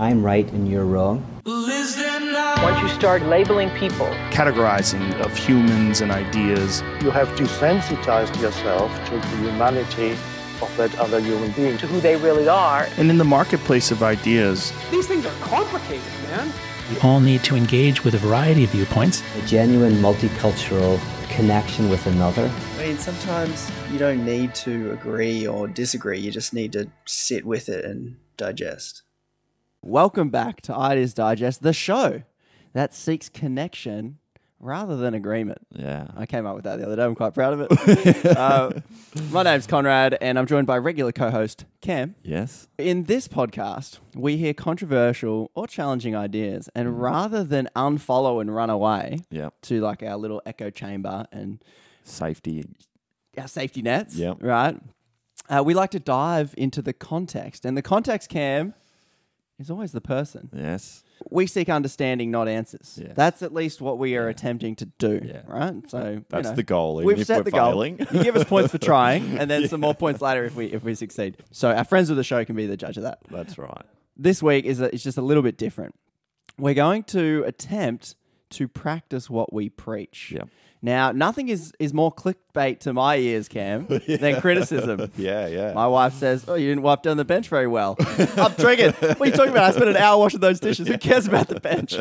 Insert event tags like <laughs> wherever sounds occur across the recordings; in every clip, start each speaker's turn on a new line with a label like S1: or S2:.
S1: I'm right and you're wrong.
S2: Once you start labeling people,
S3: categorizing of humans and ideas.
S4: You have desensitized yourself to the humanity of that other human being.
S2: to who they really are,
S3: And in the marketplace of ideas,
S5: These things are complicated, man.
S6: We all need to engage with a variety of viewpoints.
S1: A genuine multicultural connection with another.
S7: I mean, sometimes you don't need to agree or disagree. You just need to sit with it and digest.
S8: Welcome back to Ideas Digest, the show that seeks connection rather than agreement.
S9: Yeah.
S8: I came up with that the other day. I'm quite proud of it. <laughs> uh, my name's Conrad, and I'm joined by regular co host Cam.
S9: Yes.
S8: In this podcast, we hear controversial or challenging ideas, and rather than unfollow and run away
S9: Yep.
S8: to like our little echo chamber and
S9: Safety.
S8: our safety nets,
S9: Yep.
S8: right? Uh, we like to dive into the context, and the context, Cam, is always the person.
S9: Yes.
S8: We seek understanding, not answers.
S9: Yes.
S8: That's at least what we are attempting to do,
S9: Yeah.
S8: right? So you
S9: That's
S8: know,
S9: the goal.
S8: We've
S9: if
S8: set
S9: we're
S8: the
S9: failing.
S8: goal. You give us points for trying, and then <laughs> some more points later if we if we succeed. So our friends of the show can be the judge of that.
S9: That's right.
S8: This week is a, is just a little bit different. We're going to attempt to practice what we preach.
S9: Yep.
S8: Now, nothing is is more clickbait to my ears, Cam, <laughs> than criticism. <laughs>
S9: Yeah, yeah.
S8: My wife says, "Oh, you didn't wipe down the bench very well." <laughs> I'm triggered. What are you talking about? I spent an hour washing those dishes. Who cares about the bench?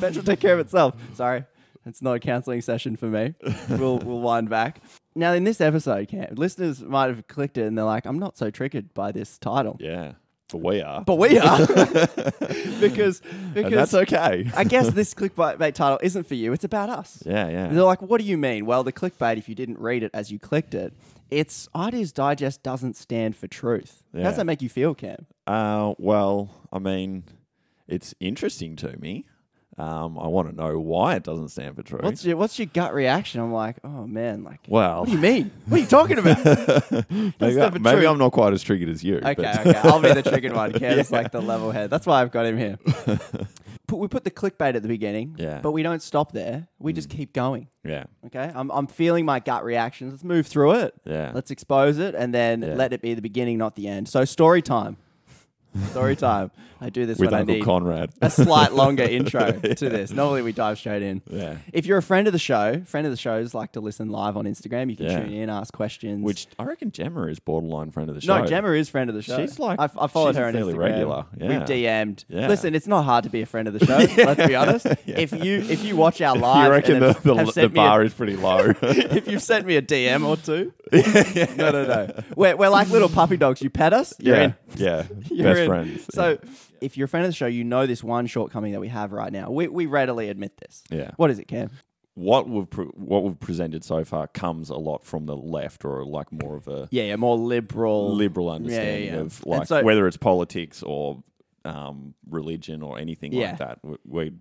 S8: bench will take care of itself. Sorry, it's not a counselling session for me. We'll we'll wind back. Now, in this episode, Cam, listeners might have clicked it and they're like, "I'm not so triggered by this title,"
S9: yeah. But we are.
S8: but we are because
S9: and
S8: because
S9: that's okay.
S8: I guess this clickbait title isn't for you. It's about us.
S9: yeah, yeah.
S8: They're like, what do you mean? Well, the clickbait, if you didn't read it as you clicked it, it's Ideas Digest doesn't stand for truth. How does that make you feel, Cam?
S9: Uh, well, I mean, it's interesting to me. Um, I want to know why it doesn't stand for truth.
S8: What's your What's your gut reaction? I'm like, oh man, like,
S9: well,
S8: what do you mean? What are you talking about? <laughs>
S9: maybe, I, maybe I'm not quite as triggered as you.
S8: okay,
S9: but-
S8: okay, I'll be the triggered one. <laughs> Cam's like the level head. That's why I've got him here. <laughs> Put, we put the clickbait at the beginning,
S9: Yeah.
S8: but we don't stop there. We just keep going.
S9: yeah,
S8: Okay, I'm, I'm feeling my gut reactions. Let's move through it.
S9: Yeah.
S8: Let's expose it and then
S9: Yeah.
S8: let it be the beginning, not the end. So story time. Story time. I do this
S9: with
S8: when I
S9: Uncle
S8: need
S9: Conrad.
S8: a slight longer <laughs> intro to this. Normally we dive straight in.
S9: Yeah.
S8: If you're a friend of the show, friend of the shows like to listen live on Instagram. You can
S9: Yeah.
S8: tune in, ask questions.
S9: Which I reckon Gemma is borderline friend of the show.
S8: no, Gemma is friend of the show.
S9: She's like-
S8: I, I followed
S9: she's
S8: her on
S9: fairly
S8: Instagram.
S9: regular,
S8: We've. DM'd.
S9: Yeah.
S8: Listen, it's not hard to be a friend of the show. Let's be <laughs> honest. If you if you watch our <laughs> live,
S9: You reckon
S8: and
S9: the,
S8: have-
S9: the,
S8: have
S9: the
S8: sent me a-
S9: bar is pretty low?
S8: if you've sent me a DM or two, no, no, no. We're, we're like little puppy dogs. You pet us, you're
S9: yeah,
S8: in.
S9: yeah.
S8: You're
S9: Best
S8: in.
S9: friends.
S8: So, if you're a fan of the show, you know this one shortcoming that we have right now. We, we readily admit this.
S9: Yeah.
S8: What is it, Cam?
S9: what we've pre- what we've presented so far comes a lot from the left, or like more of a
S8: Yeah, yeah, more liberal.
S9: liberal understanding
S8: yeah, yeah.
S9: of like
S8: so-
S9: whether it's politics or um, religion or anything
S8: Yeah.
S9: like that. We, we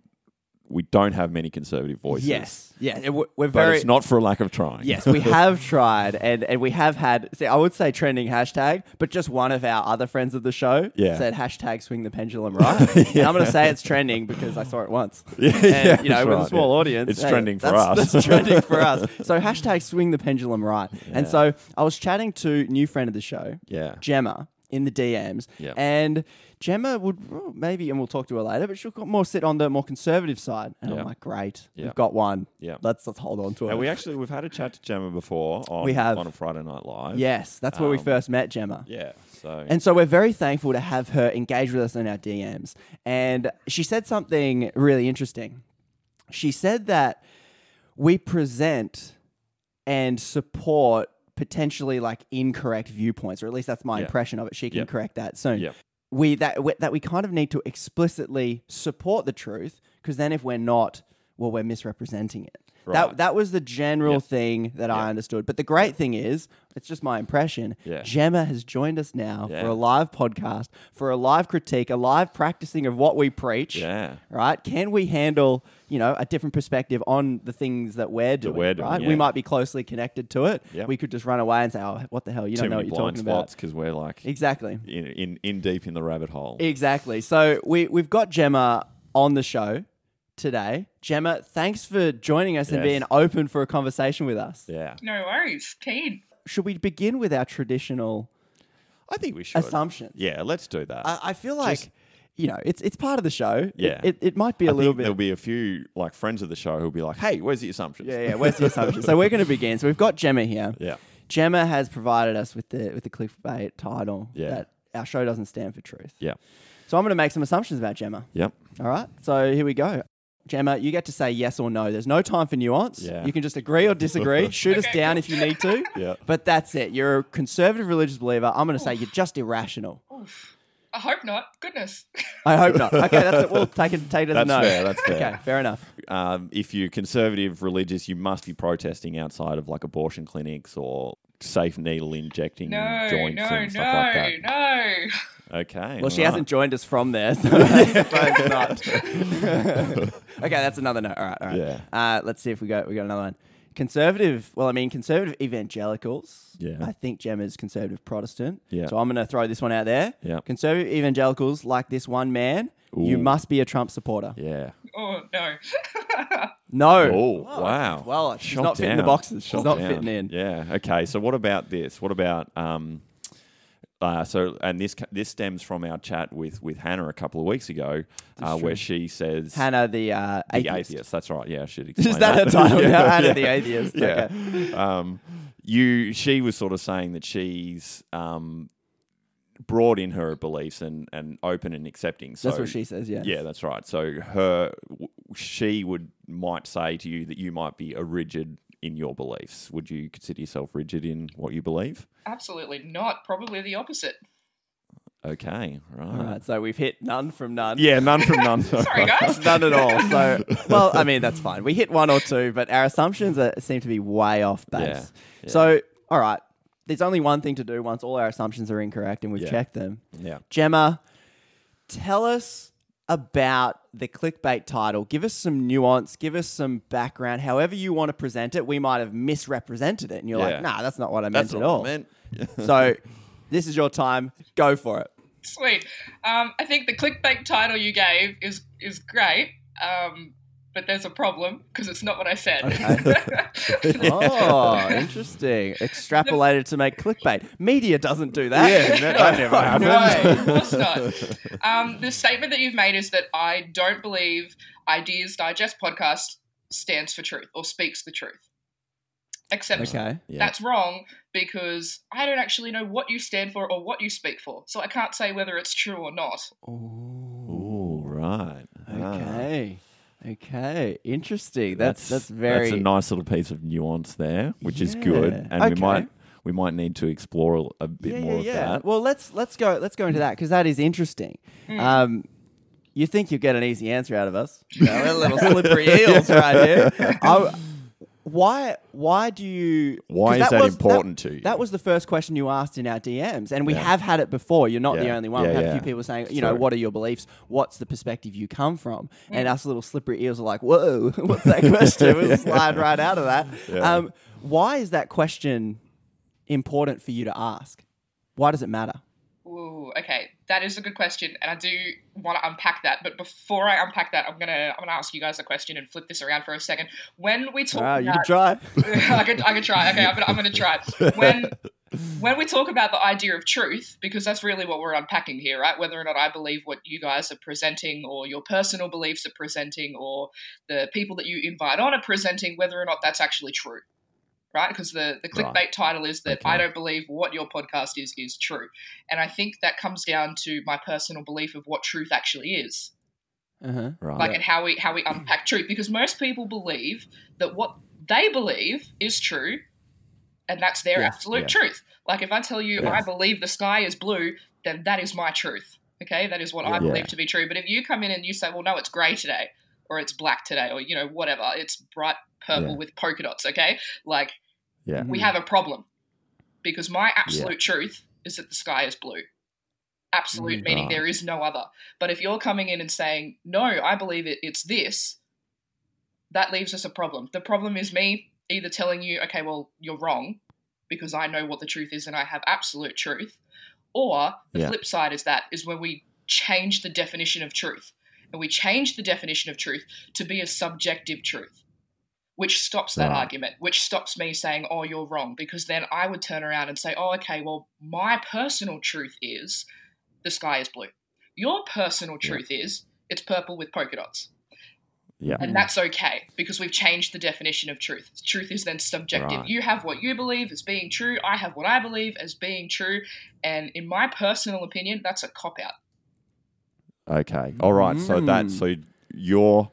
S9: we don't have many conservative voices.
S8: Yes. Yeah. and We're, we're
S9: but
S8: very.
S9: it's not for a lack of trying.
S8: Yes, we <laughs> have tried, and, and we have had. See, I would say trending hashtag, but just one of our other friends of the show
S9: Yeah.
S8: said hashtag swing the pendulum right. <laughs> And I'm going to say it's trending because I saw it once. <laughs>
S9: Yeah,
S8: and,
S9: yeah,
S8: you know, with a small
S9: yeah.
S8: audience,
S9: It's
S8: hey,
S9: trending for us.
S8: That's trending for us. So hashtag swing the pendulum right. And so I was chatting to new friend of the show,
S9: Yeah.
S8: Gemma, in the DMs,
S9: Yeah.
S8: and Gemma would maybe, and we'll talk to her later, but she'll more sit on the more conservative side. And
S9: Yeah.
S8: I'm like, great,
S9: Yeah.
S8: we've got one.
S9: Yeah.
S8: let's let's hold on to it.
S9: And we actually we've had a chat to Gemma before on
S8: We have.
S9: on a Friday Night Live.
S8: yes, that's where we
S9: Um,
S8: first met Gemma.
S9: Yeah. So
S8: And so we're very thankful to have her engage with us in our DMs. And she said something really interesting. She said that we present and support potentially like incorrect viewpoints, or at least that's my
S9: Yeah.
S8: impression of it. She can
S9: Yep.
S8: correct that soon.
S9: Yep.
S8: We that we, that we kind of need to explicitly support the truth because then if we're not, well, we're misrepresenting it.
S9: Right.
S8: That that was the general
S9: Yep.
S8: thing that I understood. But the great thing is, it's just my impression.
S9: Yeah.
S8: Gemma has joined us now for a live podcast, for a live critique, a live practicing of what we preach.
S9: Yeah.
S8: Right? Can we handle, you know, a different perspective on the things that we're doing?
S9: we're doing,
S8: right?
S9: yeah.
S8: We might be closely connected to it.
S9: Yep.
S8: We could just run away and say, "Oh, what the hell? You
S9: too
S8: don't know what you're talking about."
S9: because we're like
S8: Exactly.
S9: in, in in deep in the rabbit hole.
S8: Exactly. So we we've got Gemma on the show today. Gemma, thanks for joining us and being open for a conversation with us.
S9: Yeah.
S10: No worries. Keen.
S8: Should we begin with our traditional
S9: I think we should.
S8: assumptions?
S9: Yeah, let's do that.
S8: I, I feel like,
S9: Just-
S8: you know, it's it's part of the show.
S9: Yeah.
S8: It, it, might be
S9: I
S8: a little
S9: think
S8: bit.
S9: There'll be a few like friends of the show who'll be like, "Hey, where's the assumptions?"
S8: Yeah, yeah. Where's the assumption? so we're going to begin. So we've got Gemma here. <laughs>
S9: Yeah.
S8: Gemma has provided us with the with the clickbait title
S9: Yeah.
S8: that our show doesn't stand for truth.
S9: Yeah.
S8: So I'm going to make some assumptions about Gemma.
S9: Yep.
S8: All right. So here we go. Gemma, you get to say yes or no. There's no time for nuance.
S9: Yeah.
S8: You can just agree or disagree. <laughs> Shoot us down
S10: cool.
S8: if you need to. <laughs>
S9: Yeah.
S8: But that's it. You're a conservative religious believer. I'm going to say you're just irrational.
S10: Oof. I hope not. Goodness. <laughs>
S8: I hope not. Okay, that's it. We'll take it, take it as a
S9: That's
S8: no.
S9: fair. That's fair.
S8: Okay, fair enough.
S9: Um, if you're conservative religious, you must be protesting outside of like abortion clinics or safe needle injecting
S10: No,
S9: joints
S10: no,
S9: and stuff
S10: no,
S9: like that.
S10: no.
S9: Okay.
S8: Well, she
S9: right.
S8: hasn't joined us from there, so I suppose not. okay, that's another note. All right, all right.
S9: Yeah.
S8: Uh, let's see if we got we got another one. Conservative. Well, I mean, conservative evangelicals.
S9: Yeah.
S8: I think Gemma's conservative Protestant.
S9: Yeah.
S8: So I'm going to throw this one out there.
S9: Yeah.
S8: Conservative evangelicals like this one man. You must be a Trump supporter.
S9: Yeah.
S10: Oh no. <laughs>
S8: No.
S9: Oh, wow.
S8: Well, she's
S9: Shot
S8: not fitting the
S9: down.
S8: boxes. She's
S9: Shot
S8: not
S9: down.
S8: fitting in.
S9: Yeah. Okay. So what about this? What about um, uh, so and this this stems from our chat with with Hannah a couple of weeks ago, uh, where she says
S8: Hannah, the, uh,
S9: the
S8: atheist.
S9: atheist. That's right. Yeah, I should <laughs>
S8: Is
S9: explain
S8: that her title <laughs>
S9: Yeah,
S8: now? Hannah,
S9: yeah.
S8: the atheist.
S9: Yeah.
S8: Okay.
S9: Um, you she was sort of saying that she's um broad in her beliefs and and open and accepting. So
S8: That's what she says, yeah.
S9: Yeah, that's right. So her she would might say to you that you might be a rigid in your beliefs. Would you consider yourself rigid in what you believe?
S10: Absolutely not. Probably the opposite.
S9: Okay, right.
S8: All right, so we've hit none from none.
S9: Yeah, none from none. <laughs>
S10: Sorry, guys. <laughs>
S8: None at all. So, <laughs> well, I mean, that's fine. We hit one or two, but our assumptions are, seem to be way off base.
S9: Yeah, yeah.
S8: So, all right, there's only one thing to do once all our assumptions are incorrect and we've
S9: Yeah.
S8: checked them.
S9: Yeah.
S8: Gemma, tell us about the clickbait title. Give us some nuance, give us some background, however you want to present it. We might have misrepresented it, and you're
S9: Yeah.
S8: like, nah, that's not what I meant
S9: That's
S8: at
S9: not what I
S8: all.
S9: meant. <laughs>
S8: so, this is your time. Go for it.
S10: Sweet. Um, I think the clickbait title you gave is is great. Um, but there's a problem because it's not what I said. <laughs>
S8: oh, interesting. Extrapolated to make clickbait. Media doesn't do that.
S9: Yeah, that- that never <laughs> happens.
S10: No, of course not. Um, the statement that you've made is that I don't believe Ideas Digest podcast stands for truth or speaks the truth. Except
S8: Okay.
S9: Yeah.
S10: that's wrong because I don't actually know what you stand for or what you speak for. So I can't say whether it's true or not.
S9: Oh, right. Ah.
S8: Okay. Okay. Interesting. That's that's very
S9: That's a nice little piece of nuance there, which is good,
S8: Yeah.
S9: and
S8: Okay.
S9: we might we might need to explore a, a bit
S8: yeah,
S9: more
S8: yeah,
S9: of
S8: yeah.
S9: that.
S8: Well, let's let's go let's go into that because that is interesting. Um, you think you'll get an easy answer out of us? You <laughs> know, we're little slippery eels right here. <laughs> I- why why do you?
S9: Why
S8: 'cause
S9: is that
S8: was-
S9: important to you?
S8: That was the first question you asked in our DMs, and we
S9: Yeah.
S8: have had it before. You're not the only one.
S9: Yeah,
S8: we have a
S9: yeah.
S8: few people saying, you know,
S9: True.
S8: what are your beliefs? What's the perspective you come from? And us little slippery eels are like, whoa, <laughs> what's that question? We'll <laughs> slide right out of that.
S9: Yeah.
S8: Um, why is that question important for you to ask? Why does it matter?
S10: Ooh, okay, that is a good question, and I do want to unpack that. But before I unpack that, I'm gonna I'm gonna ask you guys a question and flip this around for a second. When we talk,
S8: Ah, you can
S10: about-
S8: try. <laughs> <laughs>
S10: I could I could try. Okay, I'm gonna, I'm gonna try. When when we talk about the idea of truth, because that's really what we're unpacking here, right? Whether or not I believe what you guys are presenting, or your personal beliefs are presenting, or the people that you invite on are presenting, whether or not that's actually true, right? Because the the clickbait
S9: Right.
S10: title is that
S9: Okay.
S10: I don't believe what your podcast is is true, and I think that comes down to my personal belief of what truth actually is
S8: Uh-huh.
S9: right.
S10: like and how we how we unpack truth because most people believe that what they believe is true and that's their
S8: Yes,
S10: absolute
S9: yeah.
S10: truth like if i tell you i believe the sky is blue then that is my truth okay that is what i
S9: Yeah.
S10: believe to be true but if you come in and you say well no it's gray today or it's black today or you know whatever it's bright purple
S9: Yeah.
S10: with polka dots okay like
S9: yeah.
S10: we have a problem because my absolute truth is that the sky is blue. Absolute
S8: Mm.
S10: meaning
S9: Right.
S10: there is no other. But if you're coming in and saying, no, I believe it, it's this, that leaves us a problem. The problem is me either telling you, okay, well, you're wrong because I know what the truth is and I have absolute truth, or the
S9: Yeah.
S10: flip side is that is when we change the definition of truth. And we change the definition of truth to be a subjective truth which stops that
S9: Right.
S10: argument, which stops me saying, oh, you're wrong, because then I would turn around and say, oh, okay, well, my personal truth is the sky is blue. Your personal truth is it's purple with polka dots.
S9: Yeah.
S10: And that's okay because we've changed the definition of truth. Truth is then subjective.
S9: Right.
S10: You have what you believe as being true, I have what I believe as being true. And in my personal opinion, that's a cop out.
S9: Okay. All right. So that
S8: Mm.
S9: so you're.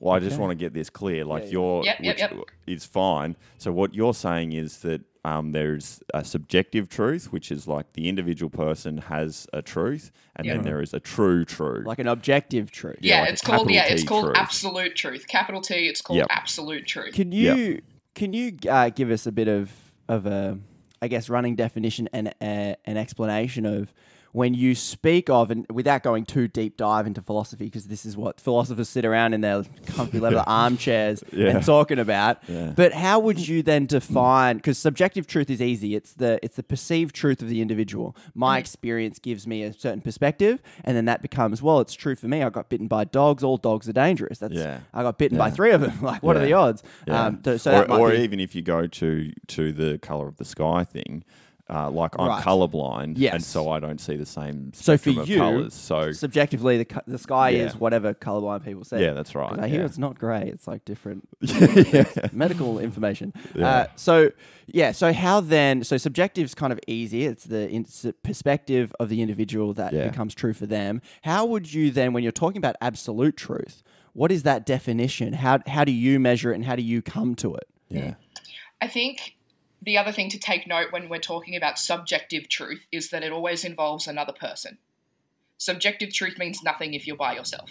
S9: Well, I just
S8: Okay.
S9: want to get this clear. Like
S8: yeah.
S9: you're,
S10: Yep, yep,
S9: which
S10: yep.
S9: is fine. So what you're saying is that um, there's a subjective truth, which is like the individual person has a truth, and
S10: Yeah.
S9: then there is a true truth.
S8: Like an objective truth.
S9: Yeah,
S10: Yeah,
S9: like
S10: it's called yeah, it's
S9: T
S10: called
S9: truth.
S10: absolute truth. Capital T, it's called
S9: Yep.
S10: absolute truth.
S8: Can you can you uh, give us a bit of of a I guess running definition and uh, an explanation of when you speak of and without going too deep dive into philosophy because this is what philosophers sit around in their comfy leather <laughs> armchairs
S9: Yeah.
S8: and talking about.
S9: Yeah.
S8: but how would you then define because subjective truth is easy. It's the it's the perceived truth of the individual. My experience gives me a certain perspective and then that becomes well it's true for me. I got bitten by dogs. All dogs are dangerous. That's
S9: Yeah.
S8: I got bitten by three of them <laughs> like what are the odds?
S9: Yeah.
S8: um, th- so
S9: or or
S8: be-
S9: even if you go to to the color of the sky thing, uh, like I'm
S8: Right.
S9: colorblind, and so I don't see the same
S8: So for
S9: spectrum of
S8: you,
S9: colors. So
S8: subjectively, the co- the sky
S9: Yeah.
S8: is whatever colorblind people say.
S9: Yeah, that's right,
S8: 'Cause I hear
S9: yeah.
S8: it's not grey; it's like different <laughs> medical information.
S9: Yeah.
S8: Uh, so yeah, so how then? So subjective's kind of easy. It's the in- s- perspective of the individual that
S9: Yeah.
S8: becomes true for them. How would you then, when you're talking about absolute truth, what is that definition? How how do you measure it, and how do you come to it?
S9: yeah,
S10: I think the other thing to take note when we're talking about subjective truth is that it always involves another person. Subjective truth means nothing if you're by yourself.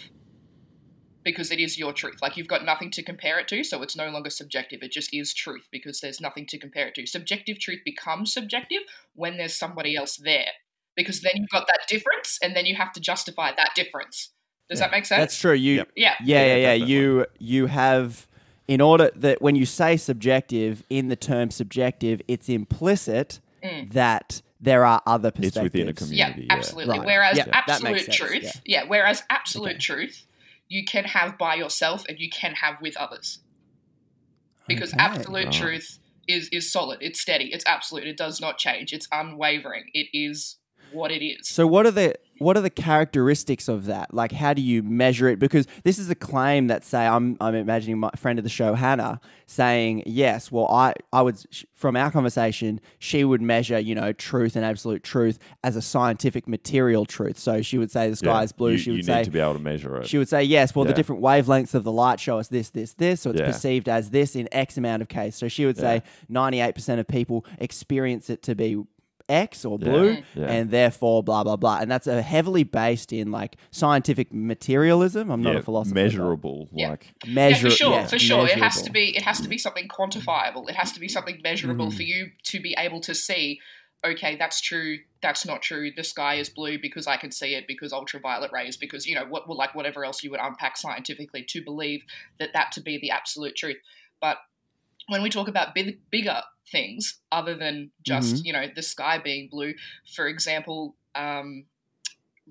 S10: Because it is your truth. Like you've got nothing to compare it to, so it's no longer subjective. It just is truth because there's nothing to compare it to. Subjective truth becomes subjective when there's somebody else there. Because then you've got that difference and then you have to justify that difference. Does that make sense?
S8: That's true. You
S9: Yep.
S10: Yeah.
S8: yeah, yeah,
S9: Yeah,
S8: yeah. You you have in order that when you say subjective in the term subjective, it's implicit
S10: Mm.
S8: that there are other perspectives.
S9: It's
S8: perspectives.
S9: within a community.
S10: Yeah,
S9: yeah.
S10: absolutely.
S8: Right.
S10: Whereas
S8: Yeah,
S10: absolute
S8: makes sense,
S10: truth,
S8: yeah.
S10: yeah. whereas absolute
S8: Okay.
S10: truth, you can have by yourself and you can have with others. Because
S8: Okay.
S10: absolute
S9: Right.
S10: truth is is solid, it's steady, it's absolute, it does not change, it's unwavering, it is what it is.
S8: So what are the what are the characteristics of that? Like how do you measure it? Because this is a claim that say I'm I'm imagining my friend of the show Hannah saying yes. Well, I I would from our conversation she would measure you know truth and absolute truth as a scientific material truth. So she would say the sky
S9: Yeah.
S8: is blue.
S9: You,
S8: she would
S9: you
S8: say
S9: need to be able to measure it.
S8: She would say, yes, well, the different wavelengths of the light show us this, this, this. So it's
S9: Yeah.
S8: perceived as this in X amount of case. So she would say 98% of people experience it to be X or blue,
S9: Mm. Yeah.
S8: and therefore blah, blah, blah. And that's a heavily based in like scientific materialism. I'm not a philosopher. but
S9: measurable.
S10: Yeah.
S9: Like
S10: yeah, for sure,
S8: yeah,
S10: for sure. It has to
S8: measurable.
S10: be it has to be something quantifiable. It has to be something measurable
S8: Mm.
S10: for you to be able to see, okay, that's true, that's not true. The sky is blue because I can see it because ultraviolet rays, because you know, what well, like whatever else you would unpack scientifically to believe that that to be the absolute truth. But when we talk about big, bigger things other than just
S8: Mhm.
S10: you know the sky being blue, for example, um,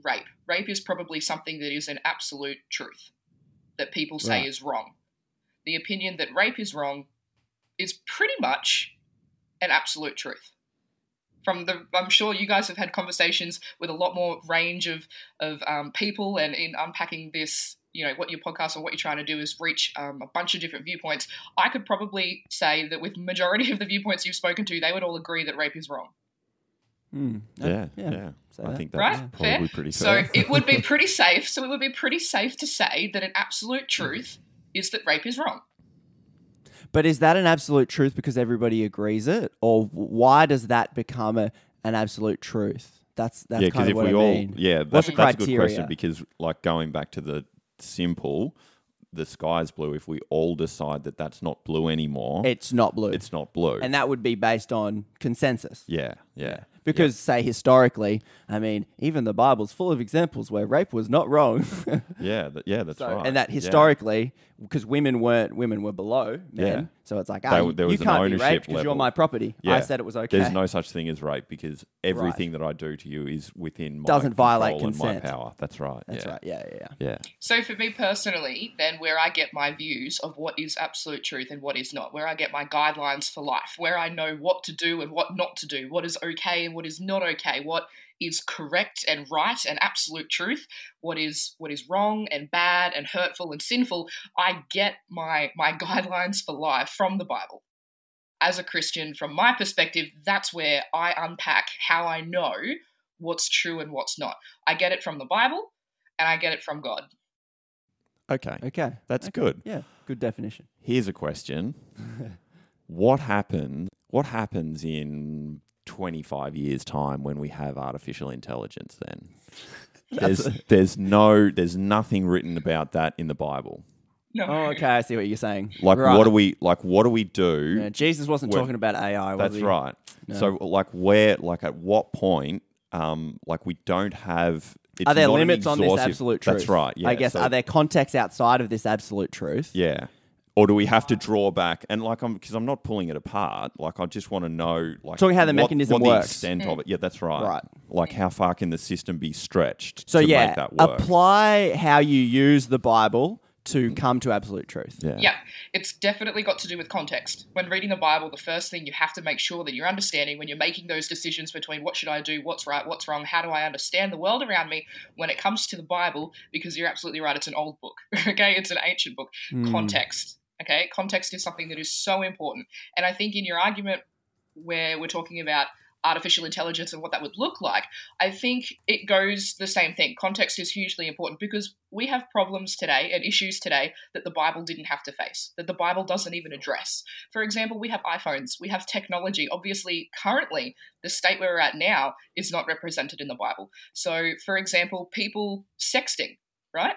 S10: rape. Rape is probably something that is an absolute truth that people say
S8: Right.
S10: is wrong. The opinion that rape is wrong is pretty much an absolute truth. From the, I'm sure you guys have had conversations with a lot more range of of um, people, and in unpacking this, you know, what your podcast or what you're trying to do is reach um, a bunch of different viewpoints. I could probably say that with majority of the viewpoints you've spoken to, they would all agree that rape is wrong.
S8: Hmm.
S9: yeah,
S8: yeah.
S9: yeah.
S8: Say
S9: I
S8: that.
S9: think that's
S10: Right?
S9: probably
S10: Fair?
S9: pretty
S10: So it would be <laughs> pretty safe. So it would be pretty safe to say that an absolute truth is that rape is wrong.
S8: But is that an absolute truth because everybody agrees it? Or why does that become a, an absolute truth? That's that's
S9: yeah,
S8: kind
S9: because
S8: of
S9: if
S8: what
S9: we
S8: I
S9: all,
S8: mean.
S9: yeah,
S8: What's
S9: that's,
S8: the
S9: that's a good question because, like, going back to the simple, the sky's blue. If we all decide that that's not blue anymore,
S8: It's not blue.
S9: it's not blue.
S8: and that would be based on consensus.
S9: yeah, yeah,
S8: Because, say, historically, I mean, even the Bible's full of examples where rape was not wrong. <laughs>
S9: yeah, th- yeah, that's
S8: So-
S9: right.
S8: And that
S9: Yeah.
S8: Historically, because women weren't women were below men,
S9: Yeah.
S8: so it's like,
S9: They
S8: ah,
S9: were-
S8: you,
S9: there
S8: you
S9: was an
S8: can't be
S9: ownership
S8: raped because you're my property.
S9: Yeah.
S8: I said it was okay.
S9: There's no such thing as rape because everything that I do to you is within my
S8: Doesn't violate
S9: control and
S8: consent.
S9: my power. That's right.
S8: That's
S9: yeah.
S8: right. Yeah, yeah, yeah.
S9: Yeah.
S10: So for me personally, then where I get my views of what is absolute truth and what is not, where I get my guidelines for life, where I know what to do and what not to do, what is okay and what is not okay, what is correct and right and absolute truth, what is what is wrong and bad and hurtful and sinful. I get my my <laughs> guidelines for life from the Bible. As a Christian, from my perspective, that's where I unpack how I know what's true and what's not. I get it from the Bible and I get it from God.
S9: Okay.
S8: Okay.
S9: That's
S8: Okay.
S9: good.
S8: Yeah. Good definition.
S9: Here's a question. <laughs> what happens what happens in 25 years time when we have artificial intelligence then? <laughs> There's there's no there's nothing written about that in the Bible.
S10: No.
S8: Oh, okay. I see what you're saying.
S9: Like
S8: Right.
S9: what do we like what do we do?
S8: Yeah, Jesus wasn't
S9: Where-
S8: talking about AI, was
S9: That's
S8: he?
S9: right.
S8: No.
S9: So like where like at what point um like we don't have it's
S8: Are there
S9: not an
S8: limits on this
S9: exhaustive-
S8: absolute truth?
S9: That's right. Yeah.
S8: I guess
S9: so-
S8: are there contexts outside of this absolute truth?
S9: Yeah. Or do we have to draw back? And like I'm because I'm not pulling it apart. Like I just want to know like
S8: Talking how the
S9: what-
S8: mechanism
S9: what
S8: works.
S9: the extent of it. Yeah, that's right.
S8: Right.
S9: Like how far can the system be stretched
S8: So
S9: to
S8: yeah,
S9: make that work?
S8: apply how you use the Bible to come to absolute truth.
S9: yeah.
S10: Yeah, it's definitely got to do with context. When reading the Bible, the first thing you have to make sure that you're understanding when you're making those decisions between what should I do, what's right, what's wrong, how do I understand the world around me when it comes to the Bible, because you're absolutely right, it's an old book, <laughs> okay? It's an ancient book.
S8: Hmm.
S10: Context, okay? Context is something that is so important. And I think in your argument where we're talking about artificial intelligence and what that would look like, I think it goes the same thing. Context is hugely important because we have problems today and issues today that the Bible didn't have to face, that the Bible doesn't even address. For example, we have iPhones, we have technology. Obviously, currently, the state where we're at now is not represented in the Bible. So, for example, people sexting, right?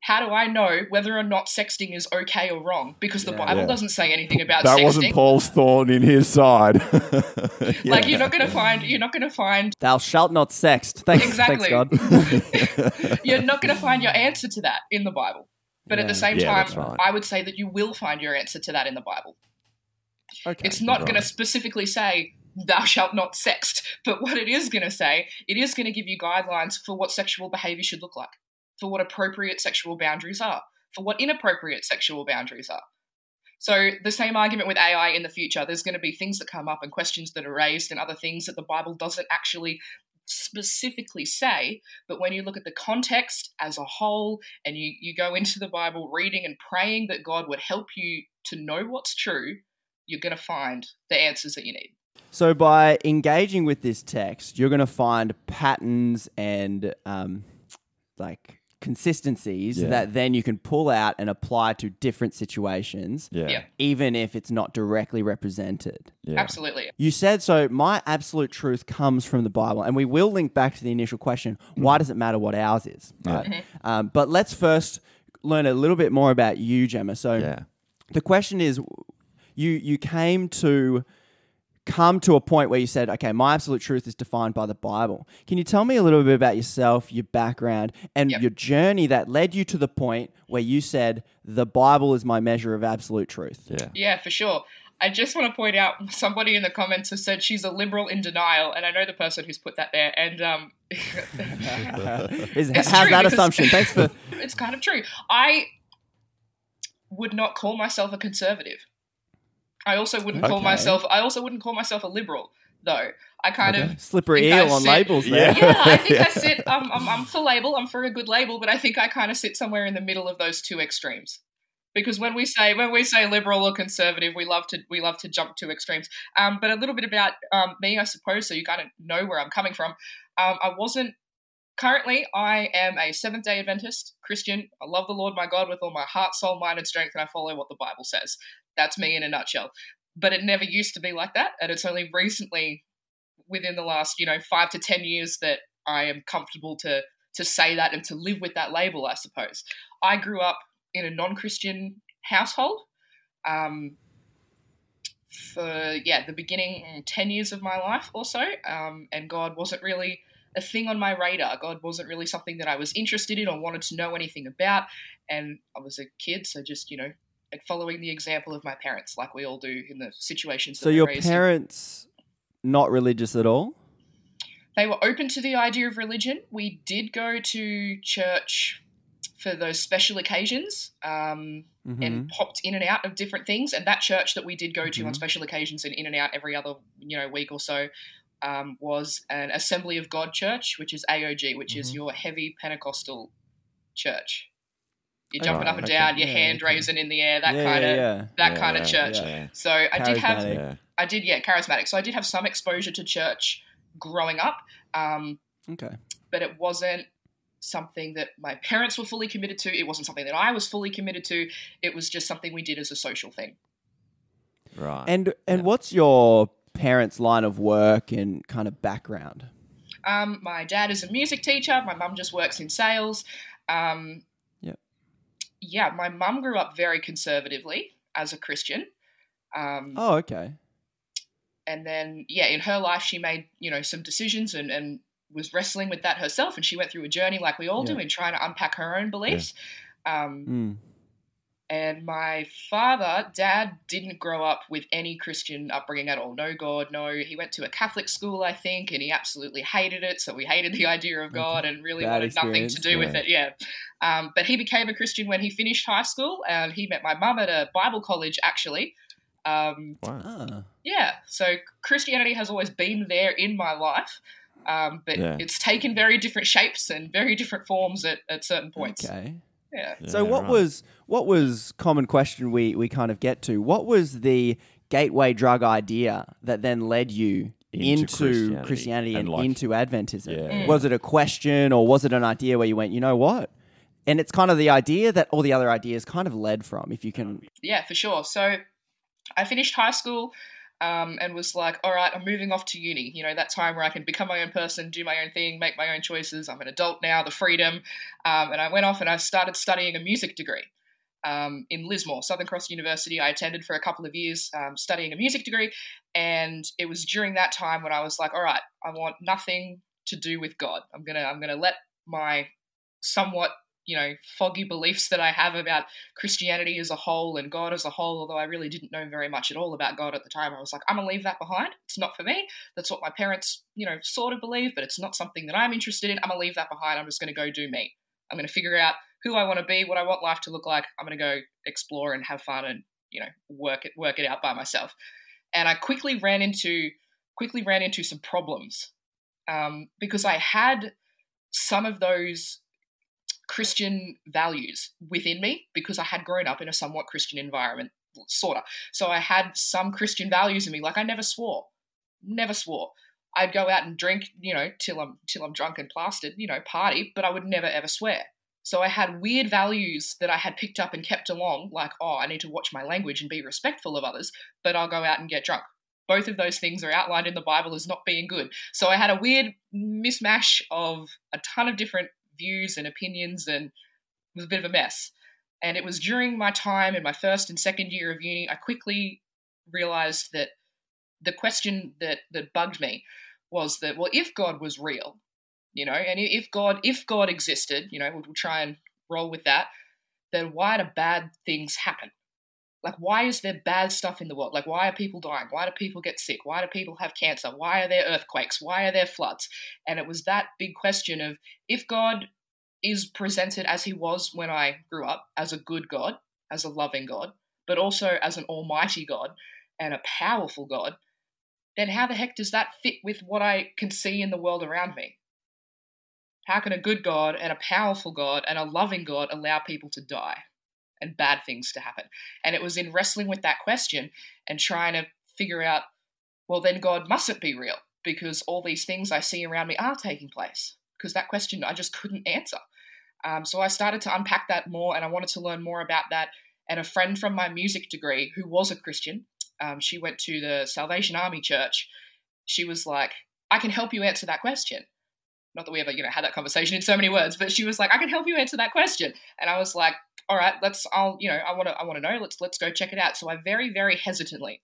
S10: How do I know whether or not sexting is okay or wrong? Because the
S8: Yeah.
S10: Bible
S9: Yeah.
S10: doesn't say anything about
S9: That
S10: sexting.
S9: wasn't Paul's thorn in his side. <laughs>
S10: Like you're not gonna find you're not gonna find
S8: Thou shalt not sext. Thanks,
S10: Exactly.
S8: thanks God. <laughs>
S10: you're not gonna find your answer to that in the Bible. But at the same
S9: Yeah,
S10: time,
S9: right.
S10: I would say that you will find your answer to that in the Bible.
S9: okay.
S10: It's not going to
S9: right.
S10: specifically say, thou shalt not sext, but what it is going to say, it is going to give you guidelines for what sexual behavior should look like, for what appropriate sexual boundaries are, for what inappropriate sexual boundaries are. So, the same argument with AI in the future, there's going to be things that come up and questions that are raised and other things that the Bible doesn't actually specifically say. But when you look at the context as a whole and you, you go into the Bible reading and praying that God would help you to know what's true, you're going to find the answers that you need.
S8: So by engaging with this text, you're going to find patterns and um, like consistencies
S9: Yeah.
S8: that then you can pull out and apply to different situations,
S9: Yeah.
S10: Yeah.
S8: even if it's not directly represented.
S9: Yeah.
S10: Absolutely.
S8: You said so. My absolute truth comes from the Bible, and we will link back to the initial question: Why does it matter what ours is? Right. Um, but let's first learn a little bit more about you, Gemma. So
S9: Yeah.
S8: the question is, you you came to come to a point where you said, okay, my absolute truth is defined by the Bible. Can you tell me a little bit about yourself, your background, and
S10: Yep.
S8: your journey that led you to the point where you said the Bible is my measure of absolute truth?
S9: Yeah.
S10: Yeah, for sure. I just want to point out somebody in the comments has said she's a liberal in denial, and I know the person who's put that there. And um, <laughs> <laughs>
S8: Is,
S10: It's
S8: how's that assumption? Thanks for. <laughs>
S10: it's kind of true. I would not call myself a conservative. I also wouldn't call myself. I also wouldn't call myself a liberal, though. I kind of
S8: Slippery
S10: think
S8: eel on
S10: sit-
S8: labels there.
S10: yeah, I <laughs> think I sit. Um, I'm, I'm for label. I'm for a good label, but I think I kind of sit somewhere in the middle of those two extremes. Because when we say when we say liberal or conservative, we love to we love to jump to extremes. Um, but a little bit about um, me, I suppose, so you kind of know where I'm coming from. Um, I wasn't currently. I am a Seventh Day Adventist Christian. I love the Lord my God with all my heart, soul, mind, and strength, and I follow what the Bible says. That's me in a nutshell. But it never used to be like that, and it's only recently within the last you know five to ten years that I am comfortable to to say that and to live with that label. I suppose I grew up in a non-Christian household um, for yeah the beginning mm, ten years of my life or so, um, and God wasn't really a thing on my radar. God wasn't really something that I was interested in or wanted to know anything about, and I was a kid, so just you know. like Following the example of my parents, like we all do in the situations. That
S8: So your
S10: raised in.
S8: parents not religious at all?
S10: they were open to the idea of religion. We did go to church for those special occasions um,
S8: Mm-hmm.
S10: and popped in and out of different things. And that church that we did go to on
S8: Mhm.
S10: special occasions and in and out every other you know week or so um, was an Assembly of God church, which is AOG, which is
S8: Mhm.
S10: your heavy Pentecostal church. You're
S8: Oh,
S10: jumping
S9: right,
S10: up and
S9: okay.
S10: down, your
S8: Yeah,
S10: hand
S8: okay.
S10: raising in the air, that
S8: yeah,
S10: kind of
S8: yeah, yeah.
S10: that
S9: Yeah,
S10: kind of church.
S9: Yeah.
S10: So I did have
S9: yeah.
S10: I did, yeah, charismatic. So I did have some exposure to church growing up, um,
S8: Okay.
S10: but it wasn't something that my parents were fully committed to. It wasn't something that I was fully committed to. It was just something we did as a social thing.
S9: Right.
S8: And and
S9: Yeah.
S8: what's your parents' line of work and kind of background?
S10: Um, my dad is a music teacher. My mum just works in sales. Um,
S8: Yep.
S10: Yeah, my mum grew up very conservatively as a Christian. Um,
S8: Oh, okay.
S10: and then yeah in her life she made you know some decisions and, and was wrestling with that herself and she went through a journey like we all do in trying to unpack her own beliefs um,
S8: Mm.
S10: And my father dad didn't grow up with any christian upbringing at all no god no he went to a catholic school i think and he absolutely hated it so we hated the idea of god and really
S8: Bad
S10: wanted nothing to
S8: experience,
S10: do with it yeah um, but he became a christian when he finished high school and he met my mum at a bible college actually um,
S9: Wow.
S8: Ah.
S10: yeah, so Christianity has always been there in my life, um, but
S9: Yeah.
S10: it's taken very different shapes and very different forms at, at certain points.
S8: Okay.
S10: Yeah.
S8: So
S9: Yeah,
S8: what
S9: right.
S8: was what was common question we we kind of get to? What was the gateway drug idea that then led you
S9: Into
S8: into,
S9: Christianity
S8: Christianity,
S9: and
S8: and,
S9: like-
S8: into Adventism?
S9: Yeah. Mm.
S8: Was it a question or was it an idea where you went, you know what? And it's kind of the idea that all the other ideas kind of led from, if you can.
S10: Yeah, for sure. So I finished high school um, and was like, all right, I'm moving off to uni. You know, that time where I can become my own person, do my own thing, make my own choices. I'm an adult now, the freedom. Um, and I went off and I started studying a music degree. Um, in Lismore, Southern Cross University, I attended for a couple of years um, studying a music degree, and it was during that time when I was like, "All right, I want nothing to do with God. I'm gonna, I'm gonna let my somewhat, you know, foggy beliefs that I have about Christianity as a whole and God as a whole, although I really didn't know very much at all about God at the time, I was like, I'm gonna leave that behind. It's not for me. That's what my parents, you know, sort of believe, but it's not something that I'm interested in. I'm gonna leave that behind. I'm just gonna go do me. I'm gonna figure out who I want to be, what I want life to look like. I'm gonna go explore and have fun and you know work it work it out by myself. And I quickly ran into quickly ran into some problems um, because I had some of those Christian values within me because I had grown up in a somewhat Christian environment, sort of. So I had some Christian values in me. Like I never swore, never swore. I'd go out and drink, you know, till I'm till I'm drunk and plastered, you know, party, but I would never ever swear. So I had weird values that I had picked up and kept along, like, oh, I need to watch my language and be respectful of others, but I'll go out and get drunk. Both of those things are outlined in the Bible as not being good. So I had a weird mismatch of a ton of different views and opinions, and it was a bit of a mess. And it was during my time in my first and second year of uni, I quickly realized that the question that, that bugged me was that, well, if God was real, you know, and if God if God existed, you know, we'll, we'll try and roll with that, then why do bad things happen? Like, why is there bad stuff in the world? Like, why are people dying? Why do people get sick? Why do people have cancer? Why are there earthquakes? Why are there floods? And it was that big question of if God is presented as he was when I grew up, as a good God, as a loving God, but also as an almighty God and a powerful God, then how the heck does that fit with what I can see in the world around me? How can a good God and a powerful God and a loving God allow people to die and bad things to happen? And it was in wrestling with that question and trying to figure out, well, then God mustn't be real because all these things I see around me are taking place. Because that question I just couldn't answer. Um, so I started to unpack that more and I wanted to learn more about that. And a friend from my music degree who was a Christian, um, she went to the Salvation Army Church. She was like, I can help you answer that question not that we ever you know had that conversation in so many words but she was like i can help you answer that question. And i was like all right let's i'll you know i want to i want to know. Let's let's go check it out. So i very very hesitantly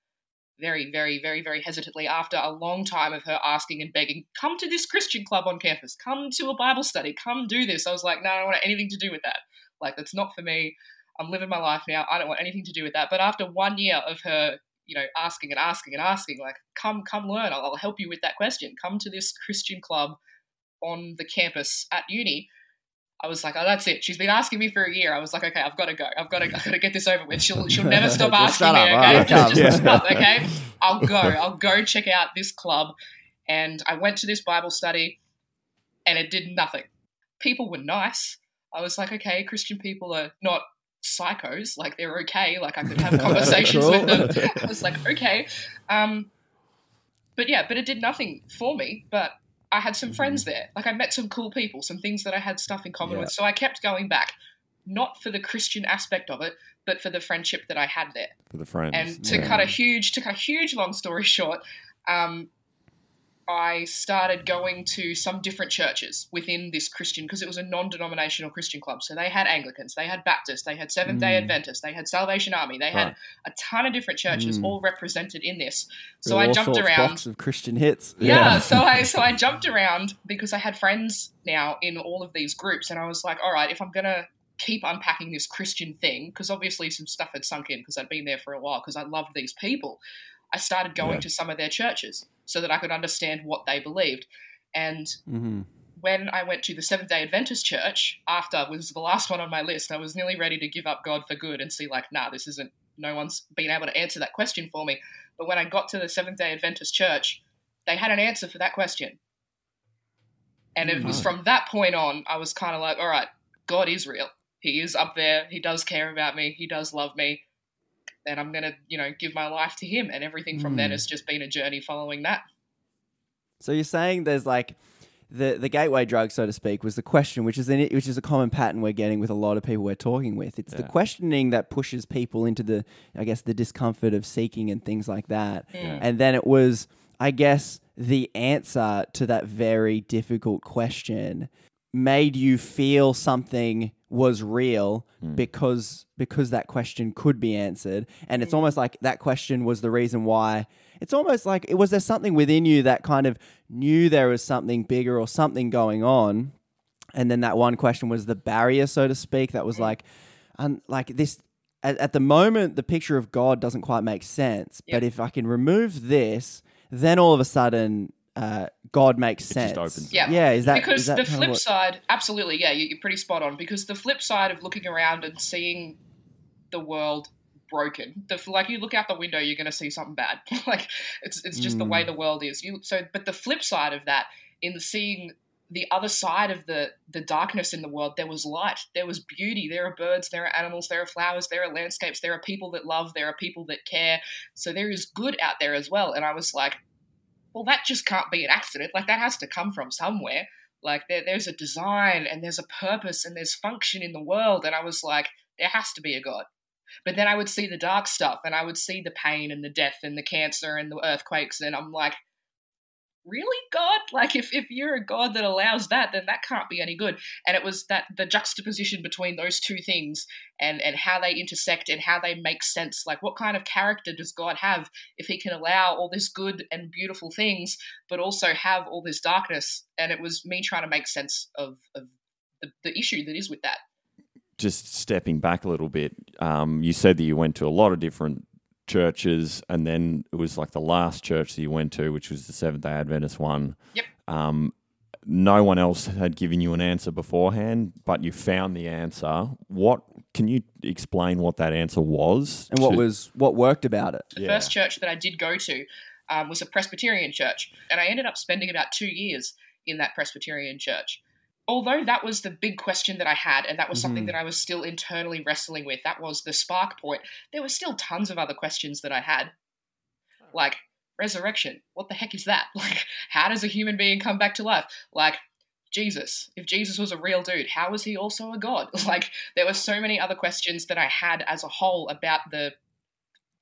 S10: very very very very hesitantly after a long time of her asking and begging come to this christian club on campus. Come to a bible study. Come do this. I was like no i don't want anything to do with that. Like that's not for me. I'm living my life now. I don't want anything to do with that. But after one year of her you know asking and asking and asking like come come learn. I'll, I'll help you with that question. Come to this christian club on the campus at uni, I was like, oh, that's it. She's been asking me for a year. I was like, okay, I've got to go. I've got to, I've got to get this over with. She'll, <laughs> she'll never stop asking me. Okay,
S8: alright,
S10: just, just stop. Okay, <laughs> I'll go. I'll go check out this club. And I went to this Bible study and it did nothing. People were nice. I was like, okay, Christian people are not psychos. Like they're okay. Like I could have <laughs> conversations with them. I was like, okay. Um, but yeah, but it did nothing for me. But I had some friends there. Like I met some cool people, some things that I had stuff in common
S8: Yeah.
S10: with. So I kept going back, not for the Christian aspect of it, but for the friendship that I had there.
S9: For the friends.
S10: And to
S9: Yeah.
S10: cut a huge, to cut a huge long story <laughs> short, um, I started going to some different churches within this Christian because it was a non-denominational Christian club. So they had Anglicans, they had Baptists, they had Seventh Day
S8: Mm.
S10: Adventists, they had Salvation Army, they had a ton of different churches
S8: Mm.
S10: all represented in this. So I jumped around
S8: box of Christian hits.
S10: yeah, so I so I jumped around because I had friends now in all of these groups, and I was like, all right, if I'm gonna keep unpacking this Christian thing, because obviously some stuff had sunk in because I'd been there for a while because I loved these people, I started going
S8: Yeah.
S10: to some of their churches so that I could understand what they believed, and
S8: Mm-hmm.
S10: when I went to the Seventh Day Adventist church after was the last one on my list, I was nearly ready to give up God for good and see like, nah, this isn't. No one's been able to answer that question for me. But when I got to the Seventh Day Adventist church, they had an answer for that question, and it was from that point on I was kind of like, all right, God is real. He is up there. He does care about me. He does love me. And I'm gonna, you know, give my life to Him. And everything from then
S8: Mm.
S10: has just been a journey following that.
S8: So you're saying there's like the the gateway drug, so to speak, was the question, which is an, which is a common pattern we're getting with a lot of people we're talking with. It's the questioning that pushes people into the, I guess, the discomfort of seeking and things like that.
S10: Mm.
S8: And then it was, I guess, the answer to that very difficult question made you feel something was real hmm. because because that question could be answered. And it's hmm. almost like that question was the reason why. It's almost like it was there something within you that kind of knew there was something bigger or something going on? And then that one question was the barrier so to speak that was hmm. like and like this at, at the moment the picture of god doesn't quite make sense. But if i can remove this then all of a sudden uh, god makes
S9: It just
S8: sense
S9: opens
S10: Yeah.
S8: yeah is that
S10: because
S8: is that
S10: the flip
S8: what-
S10: side, absolutely, yeah, you- you're pretty spot on. Because the flip side of looking around and seeing the world broken, the like you look out the window, you're going to see something bad. <laughs> like it's it's just the
S8: Mm.
S10: way the world is. You so, but the flip side of that, in seeing the other side of the the darkness in the world, there was light, there was beauty. There are birds, there are animals, there are flowers, there are landscapes, there are people that love, there are people that care. So there is good out there as well. And I was like, well, that just can't be an accident. Like that has to come from somewhere. Like there, there's a design and there's a purpose and there's function in the world. And I was like, there has to be a God. But then I would see the dark stuff and I would see the pain and the death and the cancer and the earthquakes. And I'm like, really, God? <laughs> Like if, if you're a God that allows that, then that can't be any good. And it was that the juxtaposition between those two things and, and how they intersect and how they make sense. Like what kind of character does God have if he can allow all this good and beautiful things, but also have all this darkness? And it was me trying to make sense of, of the, the issue that is with that.
S9: just stepping back a little bit, um, you said that you went to a lot of different churches, and then it was like the last church that you went to, which was the Seventh Day Adventist one.
S10: Yep.
S9: Um, no one else had given you an answer beforehand, but you found the answer. What can you explain what that answer was?
S8: and what
S9: to-
S8: was what worked about it
S10: The first church that I did go to um, was a Presbyterian church, and I ended up spending about two years in that Presbyterian church. Although that was the big question that I had, and that was something
S8: Mhm.
S10: that I was still internally wrestling with, that was the spark point, there were still tons of other questions that I had. Like, resurrection, what the heck is that? <laughs> Like, how does a human being come back to life? Like, Jesus, if Jesus was a real dude, how was he also a god? <laughs> Like, there were so many other questions that I had as a whole about the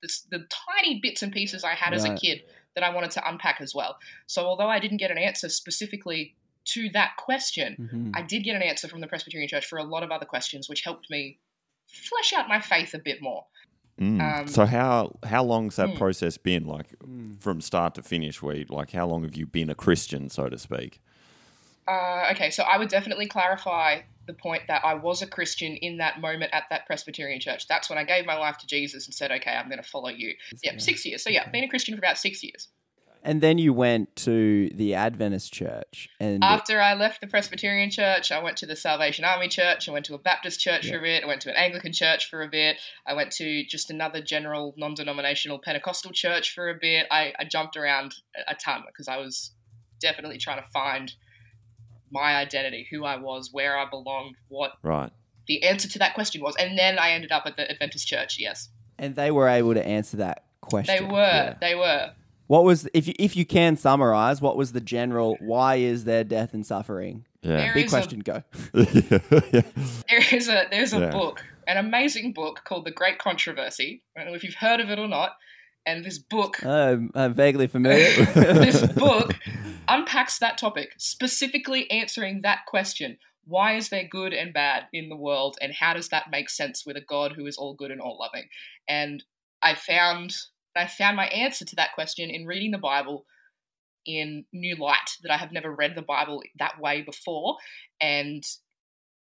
S10: the, the tiny bits and pieces I had as a kid that I wanted to unpack as well. So although I didn't get an answer specifically to that question,
S8: Mhm.
S10: I did get an answer from the Presbyterian Church for a lot of other questions, which helped me flesh out my faith a bit more.
S9: Mm.
S10: Um,
S9: so how how long's that
S10: mm.
S9: process been? Like from start to finish? Where you- like how long have you been a Christian, so to speak?
S10: Uh, okay, so I would definitely clarify the point that I was a Christian in that moment at that Presbyterian church. That's when I gave my life to Jesus and said, okay, I'm going to follow you. Yeah, six years. So yeah, been a Christian for about six years.
S8: And then you went to the adventist church and
S10: After I left the Presbyterian church, I went to the Salvation Army church. I went to a Baptist church for a bit. I went to an Anglican church for a bit. I went to just another general non denominational Pentecostal church for a bit. I, I jumped around a- a ton because I was definitely trying to find my identity, who I was, where I belonged, what
S9: Right.
S10: the answer to that question was. And then I ended up at the Adventist church, yes.
S8: And they were able to answer that question.
S10: They were.
S8: Yeah.
S10: They were.
S8: What was if you, if you can summarize what was the general why is there death and suffering?
S9: Yeah.
S10: There
S8: Big
S10: is a-
S8: question. go. <laughs>
S9: yeah.
S10: There is a there's a
S9: Yeah.
S10: book, an amazing book called The Great Controversy. I don't know if you've heard of it or not. And this book
S8: Um, I'm vaguely familiar. <laughs>
S10: this <laughs> book unpacks that topic, specifically answering that question. Why is there good and bad in the world, and how does that make sense with a God who is all good and all loving? And I found I found my answer to that question in reading the Bible in new light that I have never read the Bible that way before, and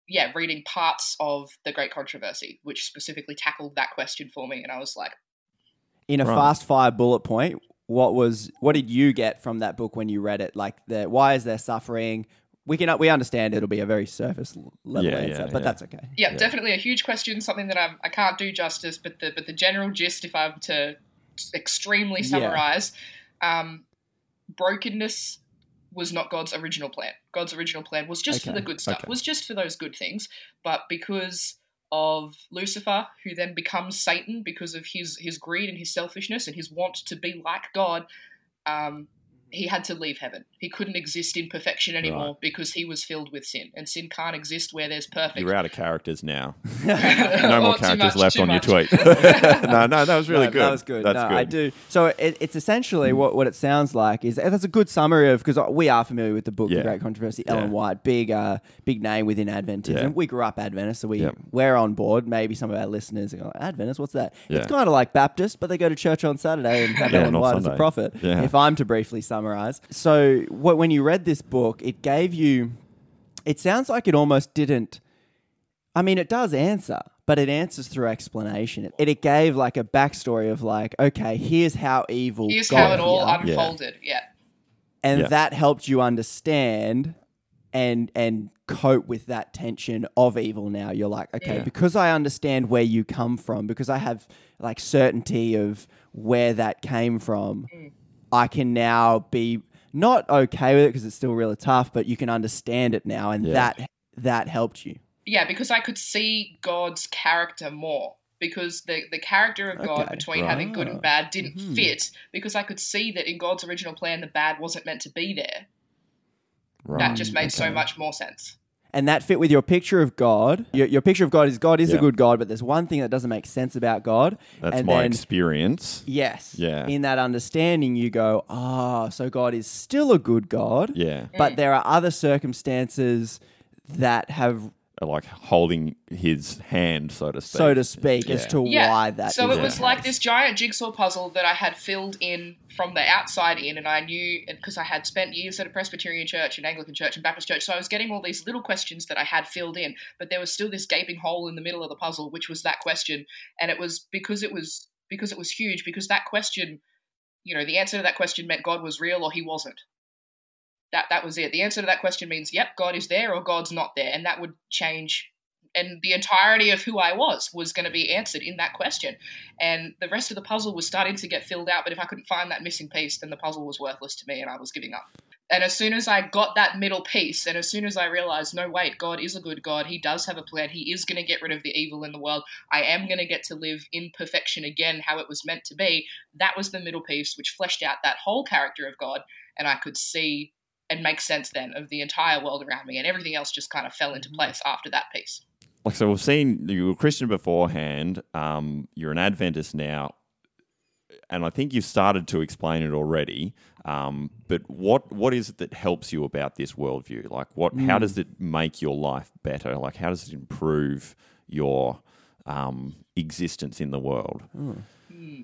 S10: yeah, reading parts of the Great Controversy, which specifically tackled that question for me, and I was like,
S8: In a
S9: Right.
S8: fast fire bullet point, what was what did you get from that book when you read it? Like the why is there suffering? We can we understand it'll be a very surface level
S9: Yeah,
S8: answer,
S9: yeah,
S8: but
S9: yeah.
S8: that's okay.
S10: yeah, definitely a huge question, something that I'm, I can't do justice, but the but the general gist, if I'm to extremely
S8: Yeah.
S10: summarize, um, brokenness was not God's original plan. God's original plan was just for the good stuff,
S9: okay.
S10: was just for those good things, but because of Lucifer, who then becomes Satan because of his his greed and his selfishness and his want to be like God, um, he had to leave heaven. He couldn't exist in perfection anymore
S9: Right.
S10: because he was filled with sin, and sin can't exist where there's perfect.
S9: You're out of characters now. <laughs>
S10: no
S9: No more characters left on your tweet. <laughs> no, no, that was really
S8: No,
S9: good.
S8: That was good.
S9: That's
S8: no,
S9: good.
S8: I do. So it, it's essentially what, what it sounds like is that's a good summary of because we are familiar with the book,
S9: Yeah.
S8: The Great Controversy.
S9: Yeah.
S8: Ellen White, big uh, big name within Adventism.
S9: Yeah.
S8: We grew up Adventist, so we
S9: Yep.
S8: we're on board. Maybe some of our listeners are going, Adventist, what's that?
S9: Yeah.
S8: It's kind of like Baptist, but they go to church on Saturday and have
S9: Yeah,
S8: Ellen
S9: not
S8: White as a prophet.
S9: Yeah.
S8: If I'm to briefly summarize, so what, when you read this book, it gave you. It sounds like it almost didn't. I mean, it does answer, but it answers through explanation. It, it gave like a backstory of like, okay, here's how evil.
S10: Here's
S8: got
S10: how it all
S8: here,
S10: unfolded. Yeah.
S8: and
S9: Yeah.
S8: that helped you understand and and cope with that tension of evil. Now you're like, okay,
S9: Yeah.
S8: because I understand where you come from, because I have like certainty of where that came from,
S10: Mm.
S8: I can now be not okay with it because it's still really tough, but you can understand it now, and
S9: Yeah.
S8: that that helped you.
S10: Yeah, because I could see God's character more. Because the, the character of God
S8: Okay,
S10: between having good and bad didn't
S8: Mhm.
S10: fit. Because I could see that in God's original plan, the bad wasn't meant to be there.
S9: Right.
S10: That just made so much more sense.
S8: And that fit with your picture of God. Your, your picture of God is God is a good God, but there's one thing that doesn't make sense about God.
S9: That's
S8: and
S9: my
S8: then,
S9: experience.
S8: Yes.
S9: Yeah.
S8: In that understanding, you go, ah, so God is still a good God,
S9: Yeah.
S8: but there are other circumstances that have,
S9: Like holding his hand, so to speak.
S8: so to speak, as to
S10: Yeah.
S8: why that.
S10: so
S8: is
S10: it
S8: the
S10: was like this giant jigsaw puzzle that I had filled in from the outside in, and I knew because I had spent years at a Presbyterian church, an Anglican church, and Baptist church, so I was getting all these little questions that I had filled in, but there was still this gaping hole in the middle of the puzzle, which was that question, and it was because it was because it was huge, because that question, you know, the answer to that question meant God was real or He wasn't. That that was it. The answer to that question means, yep, God is there or God's not there, and that would change and the entirety of who I was was going to be answered in that question. And the rest of the puzzle was starting to get filled out, but if I couldn't find that missing piece, then the puzzle was worthless to me and I was giving up. And as soon as I got that middle piece, and as soon as I realized, no, wait, God is a good God. He does have a plan. He is going to get rid of the evil in the world. I am going to get to live in perfection again, how it was meant to be. That was the middle piece, which fleshed out that whole character of God. And I could see and make sense then of the entire world around me. And everything else just kind of fell into place after that piece.
S9: Like so, we've seen you were a Christian beforehand. Um, you're an Adventist now, and I think you've started to explain it already. Um, but what what is it that helps you about this worldview? Like, what? How
S8: Mm.
S9: does it make your life better? Like, how does it improve your um, existence in the world?
S10: Hmm.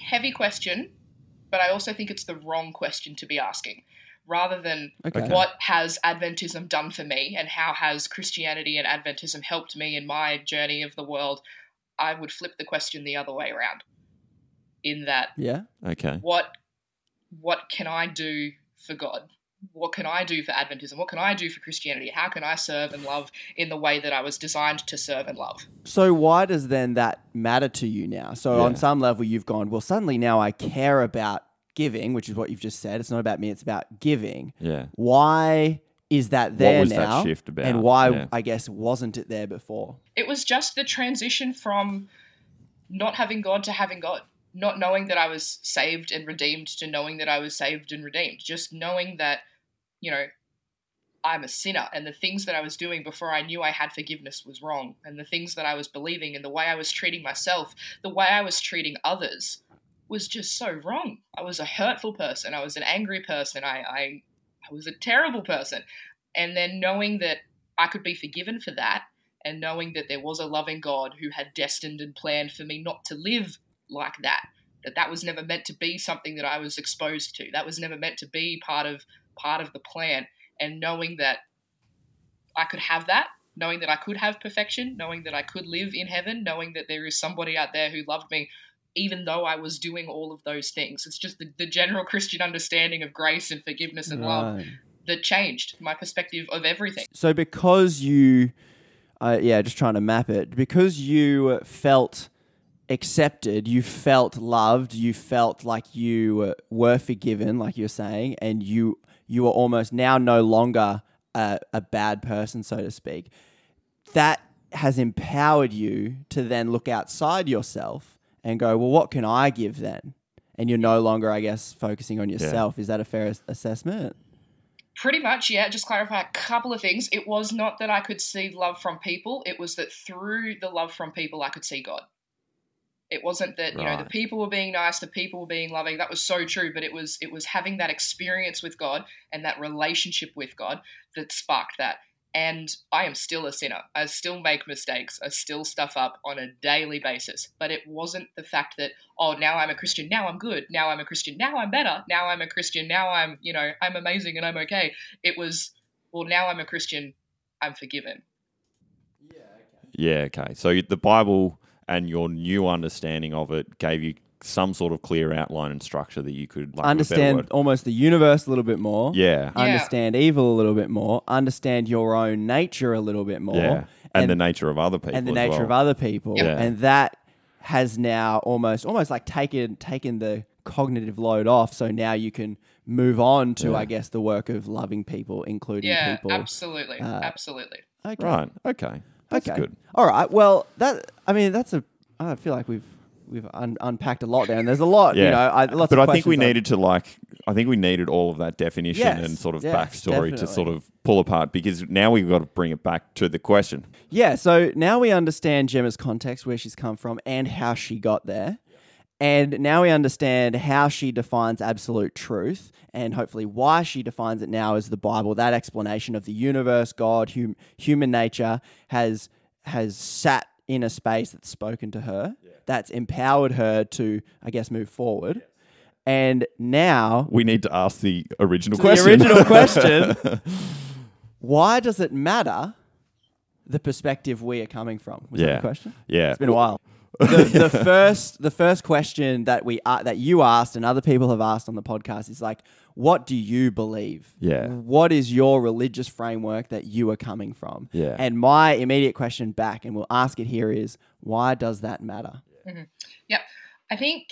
S10: Heavy question, but I also think it's the wrong question to be asking. Rather than
S8: Okay.
S10: what has Adventism done for me and how has Christianity and Adventism helped me in my journey of the world, I would flip the question the other way around. In that,
S8: Yeah.
S9: Okay.
S10: what what can I do for God? What can I do for Adventism? What can I do for Christianity? How can I serve and love in the way that I was designed to serve and love?
S8: So why does then that matter to you now? So
S9: Yeah.
S8: on some level, you've gone, well, suddenly now I care about giving, which is what you've just said. It's not about me, it's about giving.
S9: Yeah.
S8: Why is that there
S9: was that
S8: now?
S9: shift about?
S8: And why,
S9: Yeah.
S8: I guess, wasn't it there before?
S10: it was just the transition from not having God to having God. Not knowing that I was saved and redeemed to knowing that I was saved and redeemed. Just knowing that, you know, I'm a sinner and the things that I was doing before I knew I had forgiveness was wrong. And the things that I was believing and the way I was treating myself, the way I was treating others was just so wrong. I was a hurtful person. I was an angry person. I, I, I was a terrible person. And then knowing that I could be forgiven for that and knowing that there was a loving God who had destined and planned for me not to live like that, that that was never meant to be something that I was exposed to. That was never meant to be part of part of the plan. And knowing that I could have that, knowing that I could have perfection, knowing that I could live in heaven, knowing that there is somebody out there who loved me even though I was doing all of those things. It's just the, the general Christian understanding of grace and forgiveness and love that changed my perspective of everything.
S8: So because you, uh, yeah, just trying to map it, because you felt accepted, you felt loved, you felt like you uh, were forgiven, like you're saying, and you you are almost now no longer a, a bad person, so to speak. That has empowered you to then look outside yourself and go, well, what can I give then? And you're no longer, I guess, focusing on yourself. Is that a fair as- assessment?
S10: Pretty much, yeah. Just clarify a couple of things. It was not that I could see love from people. It was that through the love from people, I could see God. It wasn't that you know the people were being nice, the people were being loving. That was so true. But it was it was having that experience with God and that relationship with God that sparked that. And I am still a sinner. I still make mistakes. I still stuff up on a daily basis. But it wasn't the fact that, oh, now I'm a Christian. Now I'm good. Now I'm a Christian. Now I'm better. Now I'm a Christian. Now I'm, you know, I'm amazing and I'm okay. It was, well, now I'm a Christian. I'm forgiven.
S9: Yeah, Yeah. okay. So the Bible and your new understanding of it gave you some sort of clear outline and structure that you could like,
S8: understand almost the universe a little bit more.
S9: Yeah.
S10: Yeah.
S8: Understand evil a little bit more. Understand your own nature a little bit more.
S9: Yeah. And, the nature of other people.
S8: and the
S9: as
S8: nature
S9: well.
S8: of other people.
S9: Yeah.
S8: And that has now almost almost like taken taken the cognitive load off. So now you can move on to,
S9: Yeah.
S8: I guess, the work of loving people, including
S10: Yeah,
S8: people.
S10: absolutely.
S8: uh,
S10: absolutely.
S8: Okay.
S9: Right. Okay. That's
S8: okay.
S9: good.
S8: All right. Well, that I mean, that's a. I feel like we've we've un- unpacked a lot there, and there's a lot.
S9: Yeah.
S8: You know, I, lots
S9: but I think we
S8: on-
S9: needed to like I think we needed all of that definition
S8: Yes,
S9: and sort of
S8: yes,
S9: backstory to sort of pull apart because now we've got to bring it back to the question.
S8: Yeah, so now we understand Gemma's context, where she's come from, and how she got there. And now we understand how she defines absolute truth, and hopefully why she defines it now as the Bible. That explanation of the universe, God, hum- human nature has has sat in a space that's spoken to her, that's empowered her to, I guess, move forward. And now
S9: We need to ask the original question.
S8: the original <laughs> question: Why does it matter the perspective we are coming from? Was that
S9: Yeah.
S8: the question?
S9: yeah.
S8: It's been a while. the, the <laughs> first the first question that we uh, that you asked and other people have asked on the podcast is like, what do you believe?
S9: Yeah.
S8: What is your religious framework that you are coming from?
S9: Yeah.
S8: And my immediate question back, and we'll ask it here, is why does that matter?
S10: Mm-hmm. Yeah. I think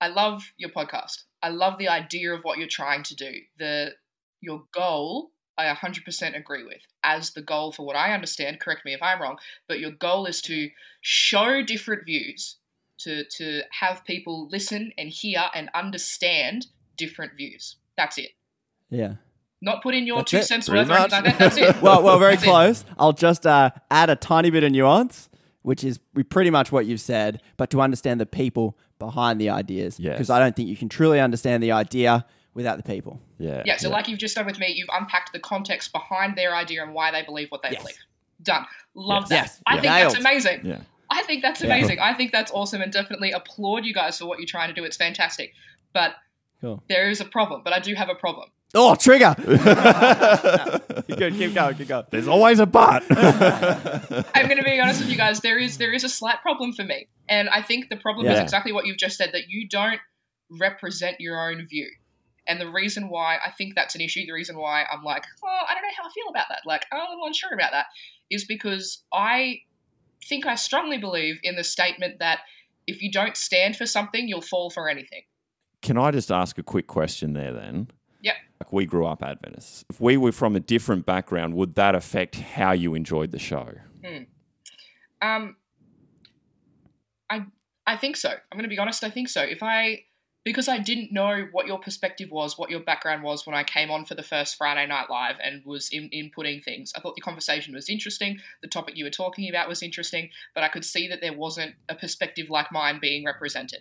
S10: I love your podcast. I love the idea of what you're trying to do. The your goal, I 100% agree with. As the goal for what I understand, correct me if I'm wrong, but your goal is to show different views, to to have people listen and hear and understand different views. That's it.
S8: Yeah.
S10: Not put in your
S8: That's
S10: two
S8: it,
S10: cents
S9: pretty
S10: worth or anything like that. That's it. <laughs>
S8: well, well, very
S10: That's it.
S8: close. I'll just uh, add a tiny bit of nuance, which is we- pretty much what you've said, but to understand the people behind the ideas.
S9: Yes.
S8: Because I don't think you can truly understand the idea without the people.
S9: yeah.
S10: Yeah, so like you've just done with me, you've unpacked the context behind their idea and why they believe what they
S8: Yes.
S10: believe. Done. Love
S9: Yes.
S10: that.
S8: Yes.
S10: I
S8: Yeah.
S10: think that's amazing.
S9: Yeah.
S10: I think that's
S8: Yeah.
S10: amazing. I think that's awesome and definitely applaud you guys for what you're trying to do. It's fantastic. But
S8: Cool.
S10: there is a problem, but I do have a problem.
S8: Oh, trigger! <laughs> <laughs> Good, keep going, keep going.
S9: There's always a but. <laughs>
S10: I'm going to be honest with you guys. There is there is a slight problem for me, and I think the problem is exactly what you've just said that you don't represent your own view. And the reason why I think that's an issue, the reason why I'm like, oh, I don't know how I feel about that. Like, I'm a little unsure about that, is because I think I strongly believe in the statement that if you don't stand for something, you'll fall for anything.
S9: Can I just ask a quick question there then?
S10: Yep.
S9: Like we grew up Adventists. If we were from a different background, would that affect how you enjoyed the show?
S10: Hmm. Um, I I think so. I'm going to be honest. I think so. If I because I didn't know what your perspective was, what your background was when I came on for the first Friday Night Live and was in, inputting things. I thought the conversation was interesting. The topic you were talking about was interesting, but I could see that there wasn't a perspective like mine being represented.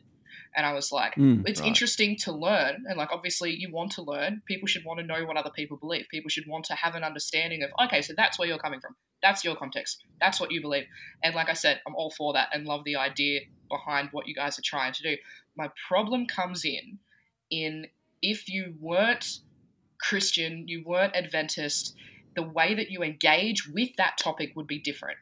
S10: And I was like,
S8: Mm,
S10: it's
S9: right.
S10: interesting to learn. And like, obviously, you want to learn. People should want to know what other people believe. People should want to have an understanding of, okay, so that's where you're coming from. That's your context. That's what you believe. And like I said, I'm all for that and love the idea behind what you guys are trying to do. My problem comes in in if you weren't Christian, you weren't Adventist, the way that you engage with that topic would be different.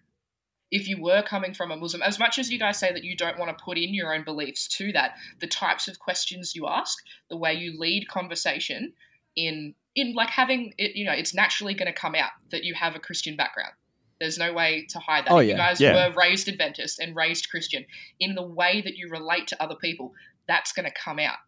S10: If you were coming from a Muslim, as much as you guys say that you don't want to put in your own beliefs to that, the types of questions you ask, the way you lead conversation, in in like having it, you know, it's naturally going to come out that you have a Christian background. There's no way to hide that.
S8: Oh, yeah.
S10: You guys
S9: Yeah.
S10: were raised Adventist and raised Christian. In the way that you relate to other people, that's going to come out.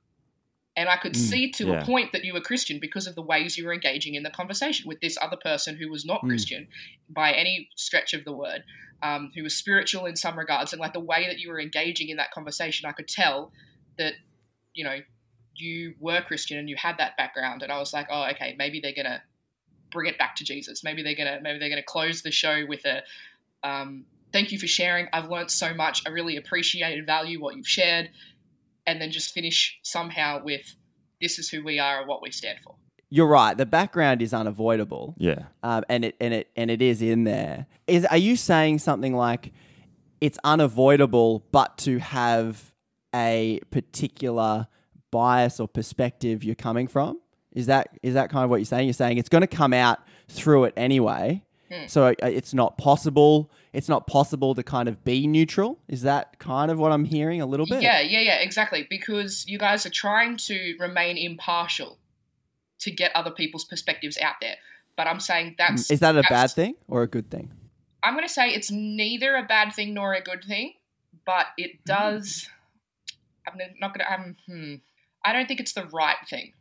S10: And I could
S8: Mm,
S10: see to
S9: yeah.
S10: a point that you were Christian because of the ways you were engaging in the conversation with this other person who was not
S8: Mm.
S10: Christian by any stretch of the word, um, who was spiritual in some regards. And like the way that you were engaging in that conversation, I could tell that, you know, you were Christian and you had that background. And I was like, oh, okay, maybe they're going to bring it back to Jesus. Maybe they're going to, maybe they're going to close the show with a, um, thank you for sharing. I've learned so much. I really appreciate and value what you've shared. And then just finish somehow with this is who we are and what we stand for.
S8: You're right. The background is unavoidable.
S9: Yeah.
S8: um, and it and it and it is in there. Is are you saying something like it's unavoidable, but to have a particular bias or perspective you're coming from? Is that is that kind of what you're saying? You're saying it's going to come out through it anyway.
S10: Hmm.
S8: So uh, it's not possible. It's not possible to kind of be neutral. Is that kind of what I'm hearing a little bit?
S10: Yeah, yeah, yeah, exactly. Because you guys are trying to remain impartial to get other people's perspectives out there. But I'm saying that's
S8: Mm, Is that a bad thing or a good thing?
S10: I'm going to say it's neither a bad thing nor a good thing, but
S8: Mm.
S10: it does. I'm not going to. Um, hmm. I don't think it's the right thing.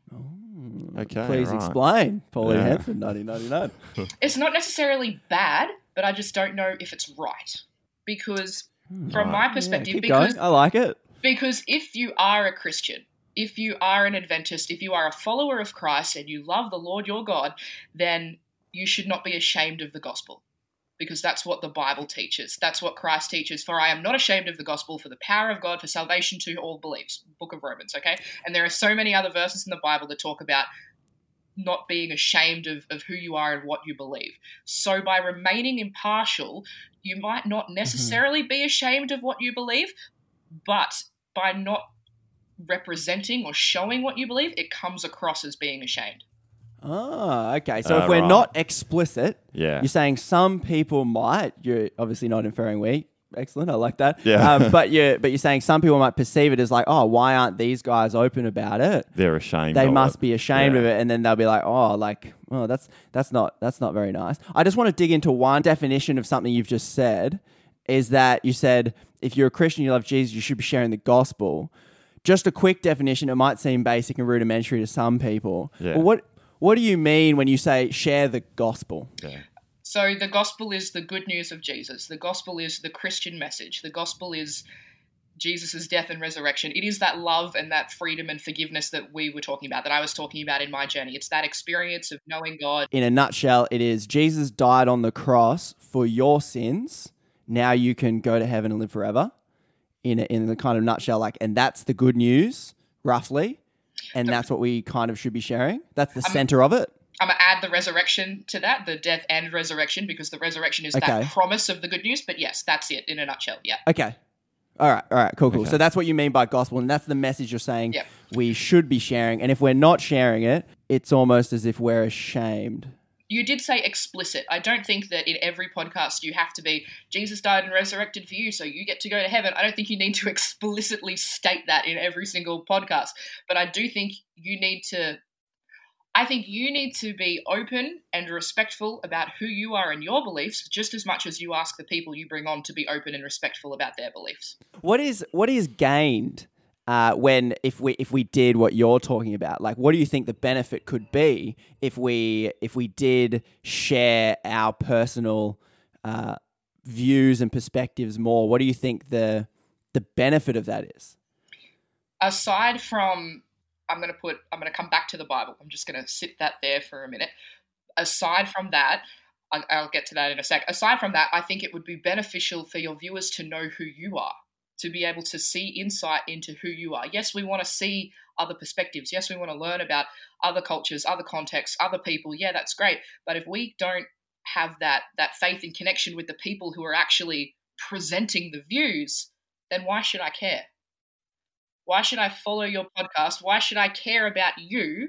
S9: Okay.
S8: Please
S9: right.
S8: explain, Pauline
S9: Yeah.
S8: Hanson, 1999. <laughs>
S10: It's not necessarily bad, but I just don't know if it's right. Because hmm. from my perspective,
S8: keep
S10: because
S8: going. I like it.
S10: Because if you are a Christian, if you are an Adventist, if you are a follower of Christ and you love the Lord your God, then you should not be ashamed of the gospel. Because that's what the Bible teaches. That's what Christ teaches. For I am not ashamed of the gospel, for the power of God, for salvation to all believes. Book of Romans, okay? And there are so many other verses in the Bible that talk about not being ashamed of, of who you are and what you believe. So by remaining impartial, you might not necessarily be ashamed of what you believe, but by not representing or showing what you believe, it comes across as being ashamed.
S8: Oh, okay. So
S9: Ah,
S8: if we're
S9: right.
S8: not explicit,
S9: Yeah.
S8: you're saying some people might. You're obviously not inferring we. Excellent. I like that.
S9: Yeah.
S8: Um, but <laughs> you but you're saying some people might perceive it as like, oh, why aren't these guys open about it?
S9: They're ashamed.
S8: They must
S9: it.
S8: be ashamed
S9: Yeah.
S8: of it, and then they'll be like, oh, like, oh, that's that's not that's not very nice. I just want to dig into one definition of something you've just said. Is that you said if you're a Christian, you love Jesus, you should be sharing the gospel. Just a quick definition. It might seem basic and rudimentary to some people.
S9: Yeah.
S8: But what what do you mean when you say share the gospel?
S9: Yeah.
S10: So the gospel is the good news of Jesus. The gospel is the Christian message. The gospel is Jesus' death and resurrection. It is that love and that freedom and forgiveness that we were talking about, that I was talking about in my journey. It's that experience of knowing God.
S8: In a nutshell, it is Jesus died on the cross for your sins. Now you can go to heaven and live forever. In a, in the kind of nutshell, like, and that's the good news, roughly, and that's what we kind of should be sharing. That's the center of it.
S10: I'm going to add the resurrection to that, the death and resurrection, because the resurrection is
S8: Okay.
S10: that promise of the good news. But yes, that's it in a nutshell. Yeah.
S8: Okay. All right. All right. Cool. Cool.
S9: Okay.
S8: So that's what you mean by gospel, and that's the message you're saying
S10: Yep.
S8: we should be sharing. And if we're not sharing it, it's almost as if we're ashamed.
S10: You did say explicit. I don't think that in every podcast you have to be Jesus died and resurrected for you, so you get to go to heaven. I don't think you need to <laughs> explicitly state that in every single podcast. But I do think you need to. I think you need to be open and respectful about who you are and your beliefs, just as much as you ask the people you bring on to be open and respectful about their beliefs.
S8: What is what is gained uh, when if we if we did what you're talking about? Like, what do you think the benefit could be if we if we did share our personal uh, views and perspectives more? What do you think the the benefit of that is?
S10: Aside from, I'm going to put, I'm going to come back to the Bible. I'm just going to sit that there for a minute. Aside from that, I'll get to that in a sec. Aside from that, I think it would be beneficial for your viewers to know who you are, to be able to see insight into who you are. Yes, we want to see other perspectives. Yes, we want to learn about other cultures, other contexts, other people. Yeah, that's great. But if we don't have that that faith and connection with the people who are actually presenting the views, then why should I care? Why should I follow your podcast? Why should I care about you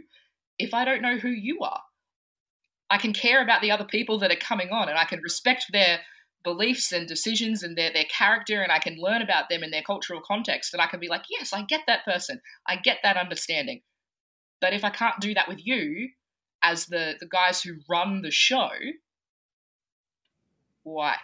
S10: if I don't know who you are? I can care about the other people that are coming on and I can respect their beliefs and decisions and their, their character and I can learn about them in their cultural context and I can be like, yes, I get that person. I get that understanding. But if I can't do that with you as the, the guys who run the show, why?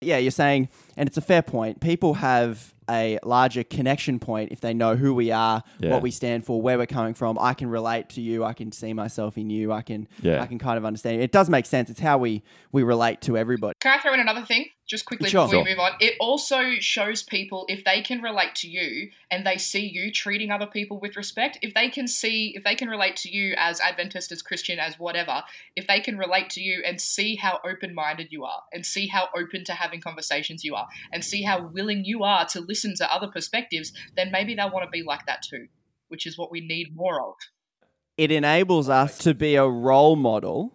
S8: Yeah, you're saying, and it's a fair point. People have a larger connection point if they know who we are,
S9: Yeah.
S8: what we stand for, where we're coming from. I can relate to you. I can see myself in you. I can,
S9: Yeah.
S8: I can kind of understand. It does make sense. It's how we we relate to everybody.
S10: Can I throw in another thing just quickly
S8: Sure.
S10: before we move on? It also shows people if they can relate to you and they see you treating other people with respect, if they can see, if they can relate to you as Adventist, as Christian, as whatever, if they can relate to you and see how open minded you are and see how open to having conversations you are and see how willing you are to listen to other perspectives, then maybe they'll want to be like that too, which is what we need more of.
S8: It enables us to be a role model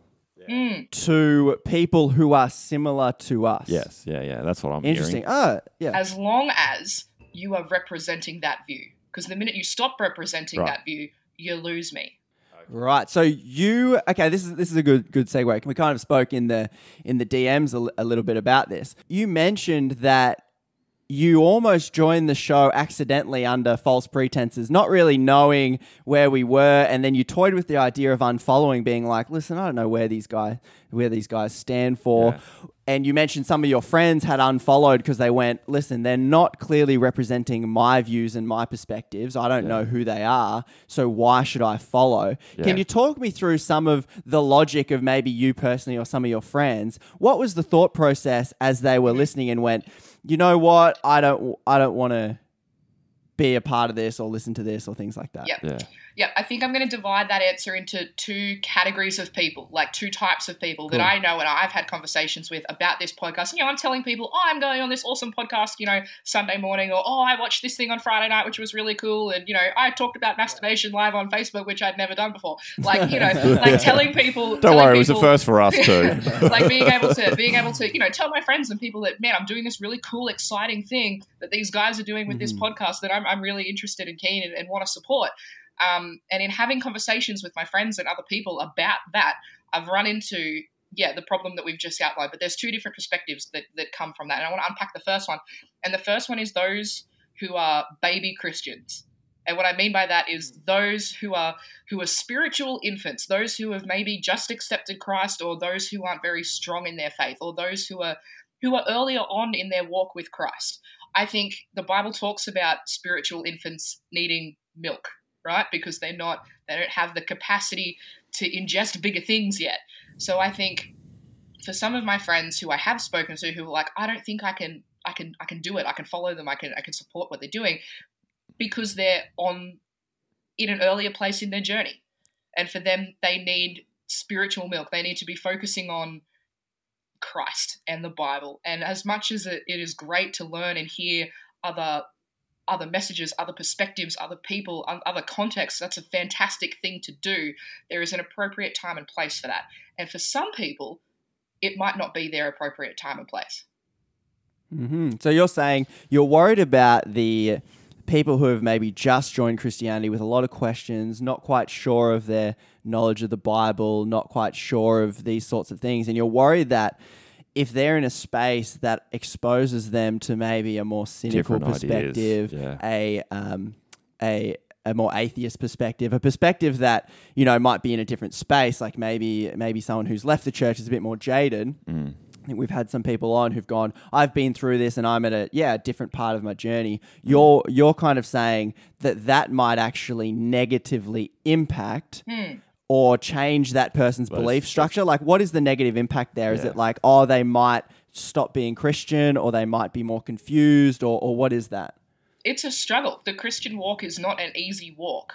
S10: Mm.
S8: to people who are similar to us.
S9: Yes, yeah, yeah. That's what I'm
S8: Interesting.
S9: hearing.
S8: Ah, yeah.
S10: as long as you are representing that view. Because the minute you stop representing
S8: Right.
S10: that view, you lose me.
S8: Right. So you okay? This is this is a good good segue. We kind of spoke in the in the DMs a, li- a little bit about this. You mentioned that you almost joined the show accidentally under false pretenses, not really knowing where we were, and then you toyed with the idea of unfollowing, being like, "Listen, I don't know where these guys where these guys stand for." And you mentioned some of your friends had unfollowed because they went, "Listen, they're not clearly representing my views and my perspectives. I don't know who they are, so why should I follow?"
S9: Yeah.
S8: Can you talk me through some of the logic of maybe you personally or some of your friends? What was the thought process as they were listening and went, you know what? I don't, I don't want to be a part of this or listen to this or things like that.
S10: Yep.
S9: Yeah.
S10: Yeah, I think I'm going to divide that answer into two categories of people, like two types of people that I know and I've had conversations with about this podcast. You know, I'm telling people, oh, I'm going on this awesome podcast, you know, Sunday morning, or oh, I watched this thing on Friday night, which was really cool. And, you know, I talked about masturbation live on Facebook, which I'd never done before. <laughs> Like, you know, <laughs> like telling people.
S9: Don't
S10: telling
S9: worry, it was
S10: the
S9: first for us too. <laughs>
S10: like being able to being able to you know tell my friends and people that man i'm doing this really cool exciting thing that these guys are doing with this
S8: Mhm.
S10: podcast that i'm, I'm really interested and keen and, and want to support um, and in having conversations with my friends and other people about that i've run into yeah the problem that we've just outlined but there's two different perspectives that, that come from that. And i want to unpack the first one. And the first one is those who are baby christians. And what I mean by that is those who are who are spiritual infants, those who have maybe just accepted Christ, or those who aren't very strong in their faith, or those who are who are earlier on in their walk with Christ. I think the Bible talks about spiritual infants needing milk, right? Because they're not they don't have the capacity to ingest bigger things yet. So I think for some of my friends who I have spoken to who are like, I don't think I can I can I can do it. I can follow them. I can I can support what they're doing because they're on in an earlier place in their journey. And for them, they need spiritual milk. They need to be focusing on Christ and the Bible. And as much as it, is great to learn and hear other other messages, other perspectives, other people, other contexts, that's a fantastic thing to do. There is an appropriate time and place for that. And for some people, it might not be their appropriate time and place.
S8: hmm So you're saying you're worried about the people who have maybe just joined Christianity with a lot of questions, not quite sure of their knowledge of the Bible, not quite sure of these sorts of things, and you're worried that if they're in a space that exposes them to maybe a more cynical
S9: Different
S8: perspective,
S9: yeah.
S8: a um, a a more atheist perspective, a perspective that you know might be in a different space, like maybe maybe someone who's left the church is a bit more jaded.
S9: Mm.
S8: I think we've had some people on who've gone, I've been through this and I'm at a yeah, a different part of my journey. You're you're kind of saying that that might actually negatively impact
S10: Hmm.
S8: Or change that person's
S9: Well,
S8: belief structure. Like what is the negative impact there? Is
S9: Yeah.
S8: it like, oh, they might stop being Christian or they might be more confused or or what is that?
S10: it's a struggle. The Christian walk is not an easy walk.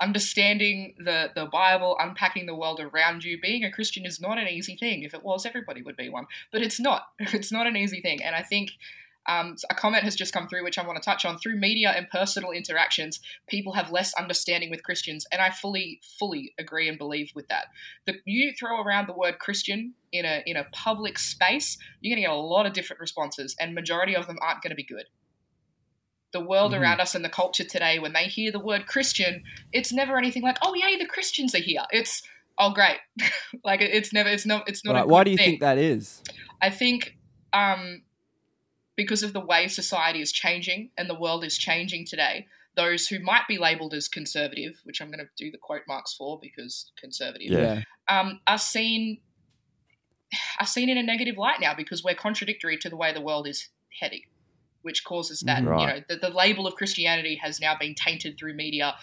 S10: Understanding the, the Bible, unpacking the world around you, being a Christian is not an easy thing. If it was, everybody would be one. But it's not. <laughs> It's not an easy thing. And I think um, a comment has just come through, which I want to touch on. Through media and personal interactions, people have less understanding with Christians, and I fully, fully agree and believe with that. The, you throw around the word Christian in a in a public space, you're going to get a lot of different responses, and majority of them aren't going to be good the world
S8: Mhm.
S10: around us and the culture today, when they hear the word Christian, it's never anything like, "Oh, yay, the Christians are here." It's, "Oh, great!" <laughs> like it's never, it's not, it's not.
S8: Right,
S10: a
S8: Why do you
S10: thing.
S8: think that is?
S10: I think um, because of the way society is changing and the world is changing today, those who might be labelled as conservative, which I'm going to do the quote marks for because conservative,
S9: Yeah.
S10: um, are seen are seen in a negative light now because we're contradictory to the way the world is heading, which causes that
S8: Mhm.
S10: you know the, the label of Christianity has now been tainted through media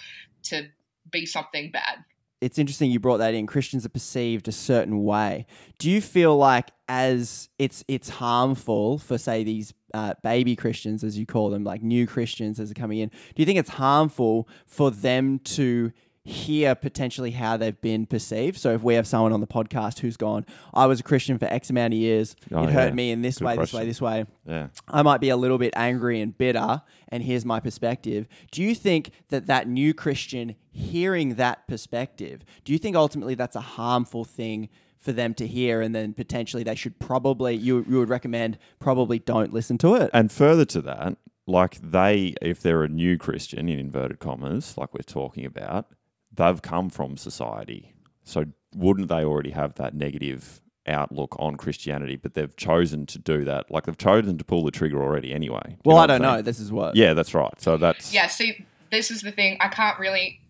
S10: to be something bad.
S8: It's interesting you brought that in. Christians are perceived a certain way. Do you feel like as it's it's harmful for say these uh, baby Christians, as you call them, like new Christians as they're coming in? Do you think it's harmful for them to hear potentially how they've been perceived? So if we have someone on the podcast who's gone, I was a Christian for X amount of years,
S9: Oh,
S8: it hurt
S9: yeah.
S8: me in this
S9: Good
S8: way, this way, this way.
S9: Yeah.
S8: I might be a little bit angry and bitter, and here's my perspective. Do you think that that new Christian hearing that perspective, do you think ultimately that's a harmful thing for them to hear, and then potentially they should probably you you would recommend probably don't listen to it?
S9: And further to that, like they, if they're a new Christian in inverted commas, like we're talking about, they've come from society. So wouldn't they already have that negative outlook on Christianity? But they've chosen to do that. Like they've chosen to pull the trigger already anyway. Do you
S8: Well,
S9: know
S8: I don't know. This is what.
S9: Yeah, that's right. So that's
S10: Yeah, see, this is the thing. I can't really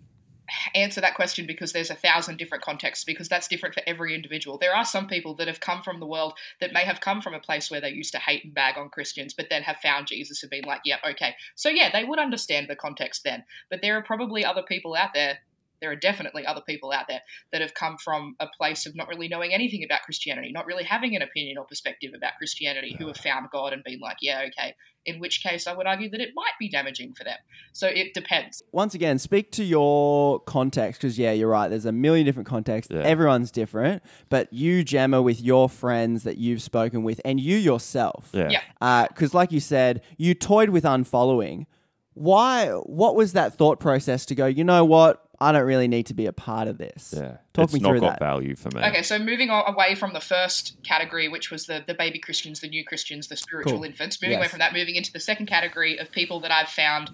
S10: answer that question because there's a thousand different contexts because that's different for every individual. There are some people that have come from the world that may have come from a place where they used to hate and bag on Christians, but then have found Jesus and been like, yeah, okay. So yeah, they would understand the context then. But there are probably other people out there. There are definitely other people out there that have come from a place of not really knowing anything about Christianity, not really having an opinion or perspective about Christianity, who have found God and been like, yeah, okay. In which case, I would argue that it might be damaging for them. So it depends.
S8: Once again, speak to your context because yeah, you're right. There's a million different contexts.
S9: Yeah.
S8: Everyone's different, but you, Gemma, with your friends that you've spoken with, and you yourself,
S9: yeah.
S10: Yeah.
S8: Uh, because like you said, you toyed with unfollowing. Why? What was that thought process to go? You know what? I don't really need to be a part of this.
S9: Yeah.
S8: Talk
S9: it's
S8: me
S9: not
S8: through
S9: got
S8: that.
S9: value for me.
S10: Okay, so moving on away from the first category, which was the, the baby Christians, the new Christians, the spiritual
S8: Cool.
S10: infants, moving away from that, moving into the second category of people that I've found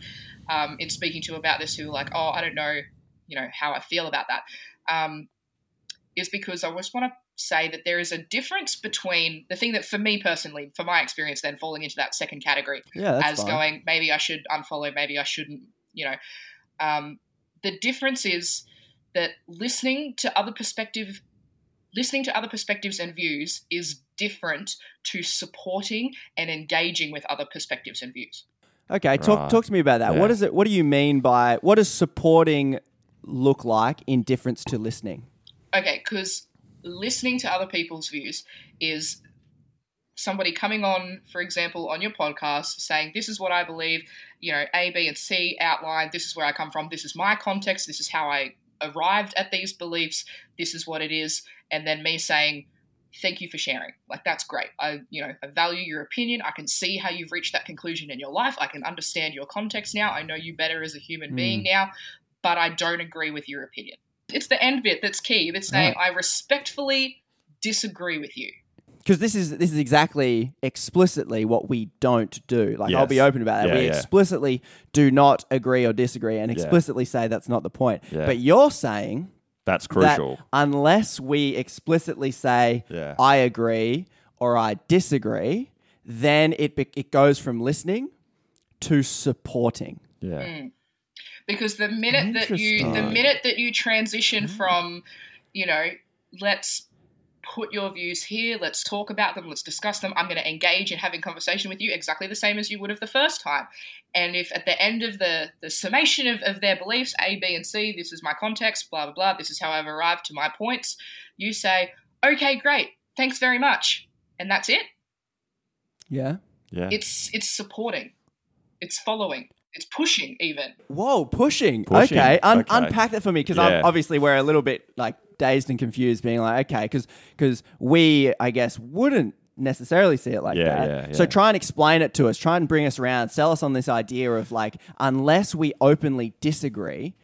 S10: um, in speaking to about this who are like, oh, I don't know, you know, how I feel about that, um, is because I just want to say that there is a difference between the thing that, for me personally, for my experience, then falling into that second category,
S8: Yeah,
S10: as
S8: fine.
S10: going, maybe I should unfollow, maybe I shouldn't, you know. Um, the difference is that listening to other perspective listening to other perspectives and views is different to supporting and engaging with other perspectives and views.
S8: Okay, talk talk to me about that.
S9: Yeah.
S8: What is it? What do you mean by what does supporting look like in difference to listening?
S10: Okay, because listening to other people's views is somebody coming on, for example, on your podcast saying, This is what I believe, you know, A, B, and C outlined, this is where I come from, this is my context, this is how I arrived at these beliefs, this is what it is, and then me saying, Thank you for sharing. Like that's great. I, you know, I value your opinion. I can see how you've reached that conclusion in your life. I can understand your context now. I know you better as a human being mm. now, but I don't agree with your opinion. It's the end bit that's key. It's saying I respectfully disagree with you.
S8: Because this is this is exactly explicitly what we don't do. Like I'll be open about that.
S9: Yeah,
S8: we
S9: yeah.
S8: explicitly do not agree or disagree, and
S9: Yeah.
S8: explicitly say that's not the point.
S9: Yeah.
S8: But you're saying
S9: That's
S8: that
S9: crucial.
S8: unless we explicitly say
S9: Yeah.
S8: I agree or I disagree, then it be- it goes from listening to supporting.
S9: yeah. Hmm.
S10: because the minute that you the minute that you transition from you know let's put your views here. Let's talk about them. Let's discuss them. I'm going to engage in having conversation with you exactly the same as you would have the first time. And if at the end of the, the summation of, of their beliefs, A, B, and C, this is my context, blah, blah, blah, this is how I've arrived to my points, you say, okay, great, thanks very much. And that's it.
S8: Yeah.
S9: Yeah.
S10: It's it's supporting. It's following. It's pushing even.
S8: Whoa, pushing.
S9: Pushing,
S8: Okay. Un-
S9: okay.
S8: Unpack that for me because
S9: Yeah.
S8: obviously we're a little bit like dazed and confused, being like, okay, because because we, I guess, wouldn't necessarily see it like
S9: Yeah,
S8: that.
S9: yeah,
S8: So try and explain it to us. Try and bring us around. Sell us on this idea of like, unless we openly disagree,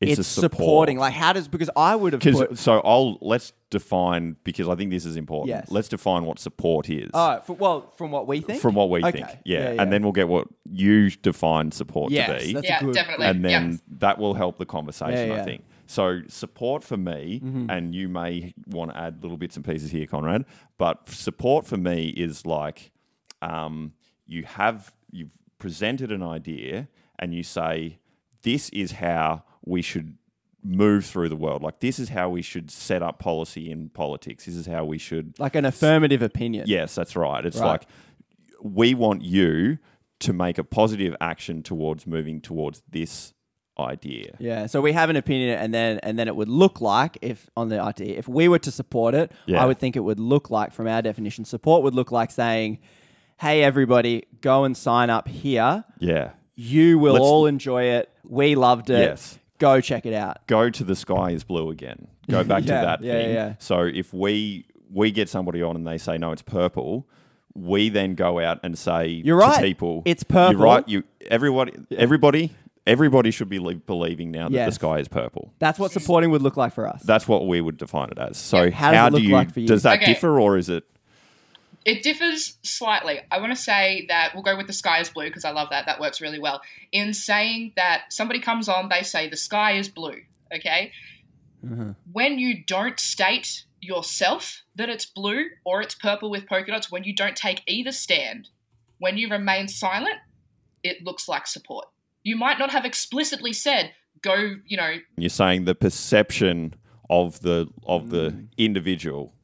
S9: It's
S8: it's,
S9: a support.
S8: supporting. Like, how does because I would have put.
S9: so I'll let's define because I think this is important.
S8: Yes.
S9: Let's define what support is.
S8: Oh, for, well, from what we think.
S9: from what we
S8: Okay.
S9: think. Yeah.
S8: Yeah, yeah.
S9: And then we'll get what you define support
S8: Yes,
S9: to be.
S8: that's a
S10: Yeah,
S8: good-
S10: definitely.
S9: and then
S10: yeah.
S9: that will help the conversation,
S8: Yeah, yeah.
S9: I think. So support for me, and you may want to add little bits and pieces here, Conrad. But support for me is like um, you have you've presented an idea, and you say this is how we should move through the world. Like this is how we should set up policy in politics. This is how we should
S8: like an affirmative opinion.
S9: Yes, that's right. It's
S8: Right.
S9: like we want you to make a positive action towards moving towards this idea.
S8: Yeah, so we have an opinion, and then and then it would look like if on the idea, if we were to support it,
S9: Yeah.
S8: I would think it would look like, from our definition, support would look like saying, "Hey, everybody, go and sign up here.
S9: Yeah.
S8: You will
S9: Let's-
S8: all enjoy it. We loved it.
S9: Yes.
S8: Go check it out."
S9: Go to the sky is blue again. Go back <laughs>
S8: Yeah,
S9: to that
S8: yeah,
S9: thing.
S8: yeah.
S9: So if we we get somebody on and they say no, it's purple, we then go out and say
S8: You're
S9: to
S8: right.
S9: people,
S8: It's purple.
S9: You're right. You everybody everybody everybody should be le- believing now that
S8: Yes.
S9: the sky is purple.
S8: That's what supporting would look like for us.
S9: That's what we would define it as. So
S10: Yeah.
S8: How does it
S9: do
S8: look
S9: you,
S8: like for you?
S9: does that
S10: Okay.
S9: differ or is it
S10: It differs slightly. I want to say that we'll go with the sky is blue because I love that. That works really well. In saying that somebody comes on, they say the sky is blue. Okay. Mm-hmm. When you don't state yourself that it's blue or it's purple with polka dots, when you don't take either stand, when you remain silent, it looks like support. You might not have explicitly said, go, you know,
S9: You're saying the perception of the of the
S8: Mm.
S9: individual.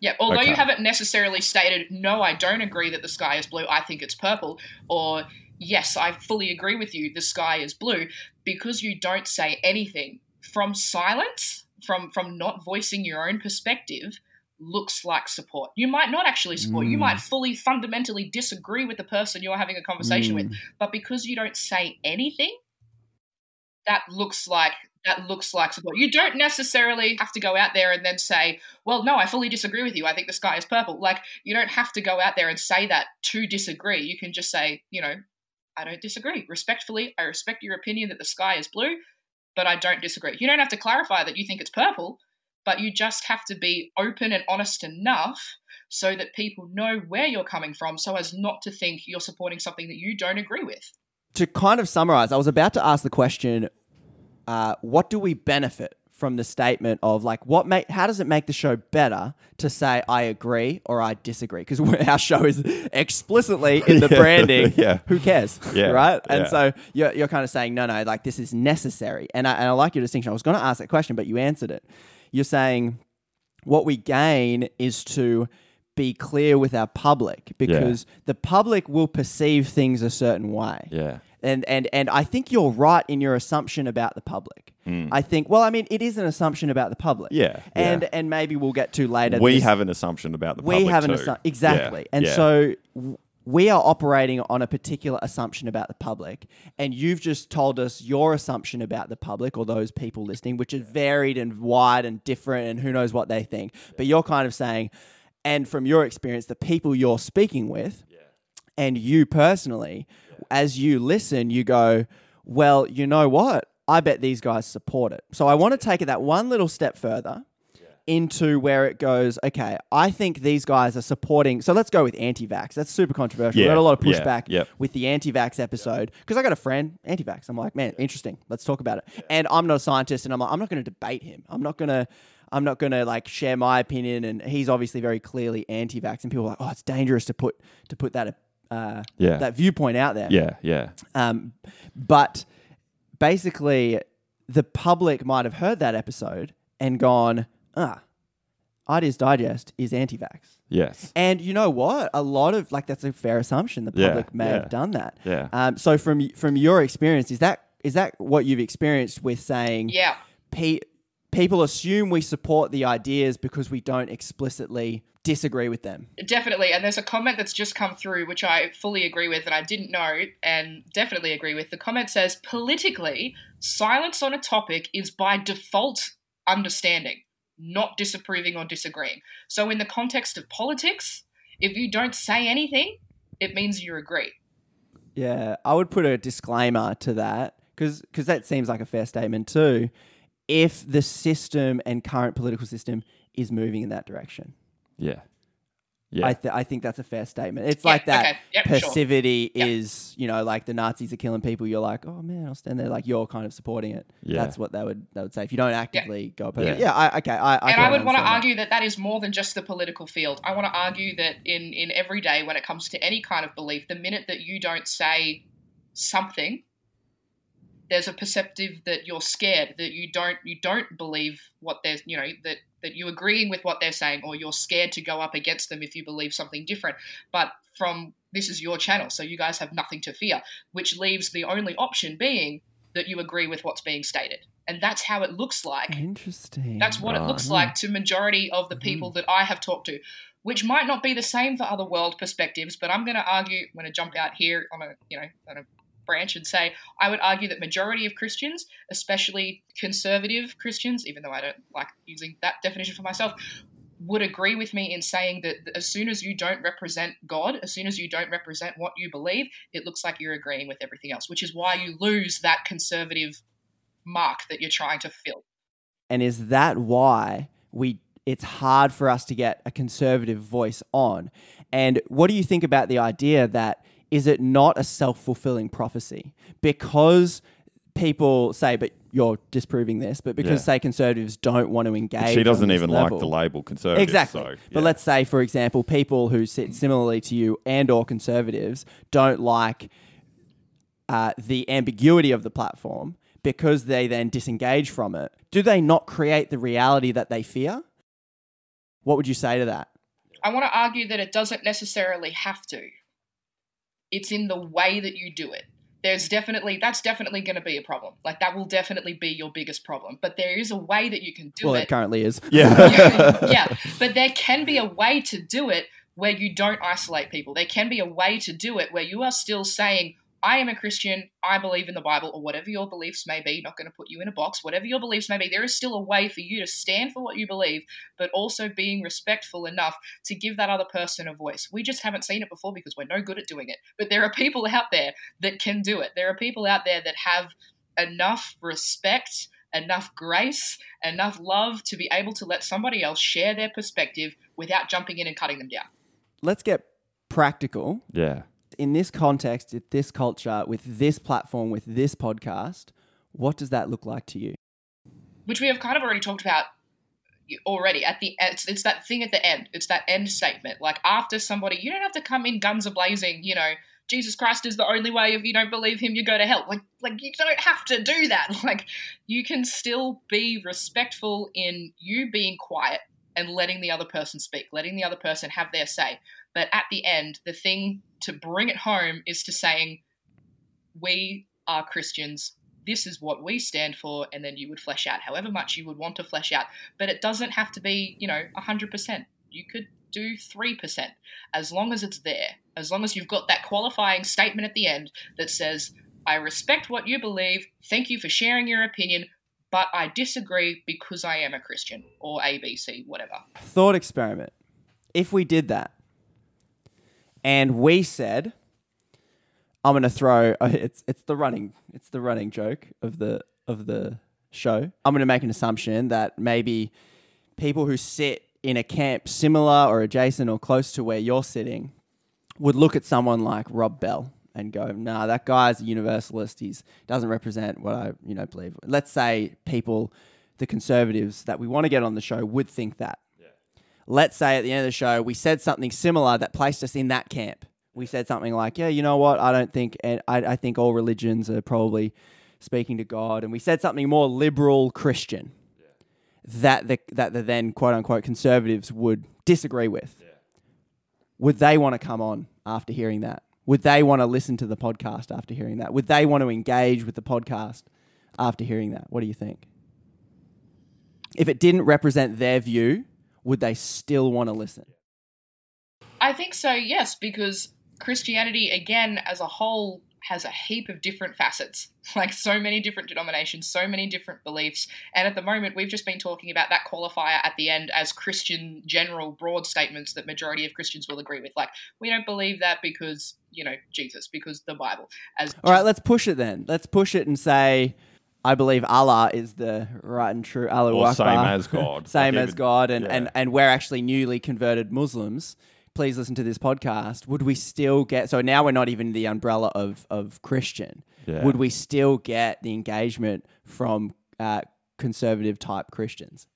S10: Yeah, although you haven't necessarily stated, no, I don't agree that the sky is blue, I think it's purple, or yes, I fully agree with you, the sky is blue, because you don't say anything from silence, from from not voicing your own perspective, looks like support. You might not actually support, you
S8: Mm.
S10: might fully fundamentally disagree with the person you're having a conversation with,
S8: Mm.
S10: but because you don't say anything, that looks like that looks like support. You don't necessarily have to go out there and then say, "Well, no, I fully disagree with you. I think the sky is purple." Like you don't have to go out there and say that to disagree. You can just say, you know, I don't disagree. Respectfully, I respect your opinion that the sky is blue, but I don't disagree. You don't have to clarify that you think it's purple, but you just have to be open and honest enough so that people know where you're coming from so as not to think you're supporting something that you don't agree with.
S8: to kind of summarize, I was about to ask the question: uh, What do we benefit from the statement of like what make? How does it make the show better to say I agree or I disagree? Because our show is explicitly in the <laughs>
S9: Yeah,
S8: branding. <laughs>
S9: yeah.
S8: Who cares?
S9: Yeah,
S8: Right. And
S9: yeah.
S8: so you're, you're kind of saying no, no, like this is necessary. And I, and I like your distinction. I was going to ask that question, but you answered it. You're saying what we gain is to be clear with our public because the public will perceive things a certain way.
S9: Yeah.
S8: And and and I think you're right in your assumption about the public. Mm. I think well, I mean, it is an assumption about the public.
S9: Yeah,
S8: And
S9: yeah.
S8: and maybe we'll get to later.
S9: We
S8: this-
S9: have an assumption about the
S8: we
S9: public We
S8: have an assumption exactly,
S9: Yeah,
S8: and
S9: yeah.
S8: so w- we are operating on a particular assumption about the public, and you've just told us your assumption about the public or those people listening, which is varied and wide and different, and who knows what they think. But you're kind of saying, and from your experience, the people you're speaking with, and you personally, as you listen, you go, well, you know what? I bet these guys support it. So I want to take it that one little step further into where it goes, okay, I think these guys are supporting. So let's go with anti vax. That's super controversial. we
S9: Yeah,
S8: got a lot of
S9: yeah,
S8: pushback
S9: yep.
S8: with the anti vax episode because I got a friend, anti vax. I'm like, man, interesting. Let's talk about it. And I'm not a scientist and I'm like, I'm not going to debate him. I'm not going to. I'm not going to like share my opinion, and he's obviously very clearly anti-vax, and people are like, "Oh, it's dangerous to put to put that uh,
S9: Yeah.
S8: that viewpoint out there."
S9: Yeah, yeah.
S8: Um, but basically, the public might have heard that episode and gone, ah, Ideas Digest is anti-vax.
S9: Yes.
S8: And you know what? A lot of like that's a fair assumption. The
S9: Yeah,
S8: public may
S9: yeah.
S8: have done that.
S9: Yeah.
S8: Um, so from from your experience, is that is that what you've experienced with saying?
S10: Yeah.
S8: Pe- people assume we support the ideas because we don't explicitly disagree with them.
S10: Definitely. And there's a comment that's just come through, which I fully agree with and I didn't know and definitely agree with. The comment says politically, silence on a topic is by default understanding, not disapproving or disagreeing. So, in the context of politics, if you don't say anything, it means you agree.
S8: Yeah, I would put a disclaimer to that because because that seems like a fair statement too. If the system and current political system is moving in that direction,
S9: Yeah. Yeah.
S8: I, th- I think that's a fair statement. It's
S10: Yeah,
S8: like that
S10: okay, yep, sure.
S8: passivity
S10: Yep.
S8: is, you know, like the Nazis are killing people. You're like, oh man, I'll stand there. Like you're kind of supporting it.
S9: Yeah.
S8: That's what they would they would say if you don't actively go. But
S9: Yeah.
S8: yeah, I, okay, I, I
S10: and
S8: can
S10: I would want to
S8: understand that.
S10: argue that that is more than just the political field. I want to argue that in in every day, when it comes to any kind of belief, the minute that you don't say something, there's a perceptive that you're scared that you don't you don't believe what they're you know that that you're agreeing with what they're saying or you're scared to go up against them if you believe something different. But from this is your channel, so you guys have nothing to fear, which leaves the only option being that you agree with what's being stated. And that's how it looks like
S8: Interesting.
S10: that's what it looks like to majority of the mm-hmm. people that I have talked to, which might not be the same for other world perspectives. But I'm going to argue, I'm going to jump out here on a you know on a branch and say I would argue that majority of Christians, especially conservative Christians, even though I don't like using that definition for myself, would agree with me in saying that as soon as you don't represent God, as soon as you don't represent what you believe, it looks like you're agreeing with everything else, which is why you lose that conservative mark that you're trying to fill.
S8: And is that why we it's hard for us to get a conservative voice on? And what do you think about the idea that is it not a self-fulfilling prophecy? Because people say, but you're disproving this, but because
S9: Yeah.
S8: say conservatives don't want to engage.
S9: she doesn't
S8: this
S9: even
S8: level-
S9: like the label conservative.
S8: Exactly.
S9: So,
S8: But let's say, for example, people who sit similarly to you and or conservatives don't like uh, the ambiguity of the platform because they then disengage from it. Do they not create the reality that they fear? What would you say to that?
S10: I want to argue that it doesn't necessarily have to. It's in the way that you do it. There's definitely that's definitely going to be a problem. Like that will definitely be your biggest problem. But there is a way that you can do
S8: well,
S10: it.
S8: it currently is.
S10: yeah, <laughs> <laughs> yeah, but there can be a way to do it where you don't isolate people. There can be a way to do it where you are still saying, I am a Christian, I believe in the Bible, or whatever your beliefs may be, not going to put you in a box, whatever your beliefs may be, there is still a way for you to stand for what you believe, but also being respectful enough to give that other person a voice. We just haven't seen it before because we're no good at doing it. But there are people out there that can do it. There are people out there that have enough respect, enough grace, enough love to be able to let somebody else share their perspective without jumping in and cutting them down.
S8: Let's get practical.
S9: yeah.
S8: In this context, with this culture, with this platform, with this podcast, what does that look like to you?
S10: which we have kind of already talked about already at the it's, it's that thing at the end. It's that end statement. Like after somebody you don't have to come in guns a blazing you know jesus christ is the only way. If you don't believe him you go to hell. Like like you don't have to do that. <laughs> Like you can still be respectful in you being quiet and letting the other person speak letting the other person have their say. But at the end the thing to bring it home is to saying we are christians this is what we stand for, and then you would flesh out however much you would want to flesh out. But it doesn't have to be, you know, 100%. You could do 3%, as long as it's there, as long as you've got that qualifying statement at the end that says, I respect what you believe, thank you for sharing your opinion, but I disagree because I am a Christian, or ABC, whatever.
S8: Thought experiment. If we did that, and we said, I'm going to throw <laughs> oh, it's it's the running it's the running joke of the of the show. I'm going to make an assumption that maybe people who sit in a camp similar or adjacent or close to where you're sitting would look at someone like Rob Bell and go, "Nah, that guy's a universalist. He's doesn't represent what I, you know, believe." Let's say people the conservatives that we want to get on the show would think that. Let's say at the end of the show we said something similar that placed us in that camp we said something like, "Yeah, you know what? I don't think, and I, I think all religions are probably speaking to God." And we said something more liberal Christian. that the that the then quote unquote conservatives would disagree with. Would they want to come on after hearing that? Would they want to listen to the podcast after hearing that? Would they want to engage with the podcast after hearing that? What do you think? If it didn't represent their view, would they still want to listen?
S10: I think so, yes, because Christianity, again, as a whole, has a heap of different facets, <laughs> like so many different denominations, so many different beliefs. And at the moment, we've just been talking about that qualifier at the end as Christian general broad statements that majority of Christians will agree with. Like, we don't believe that because, you know, Jesus, because the Bible. As
S8: All right, let's push it then. Let's push it and say, I believe Allah is the right and true
S9: Allahu
S8: Akbar.
S9: same as God. <laughs>
S8: same
S9: Like
S8: as
S9: even-
S8: God, and,
S9: yeah.
S8: and, and we're actually newly converted Muslims. Please listen to this podcast. Would we still get so now we're not even the umbrella of of Christian?
S9: Yeah.
S8: Would we still get the engagement from uh, conservative type Christians?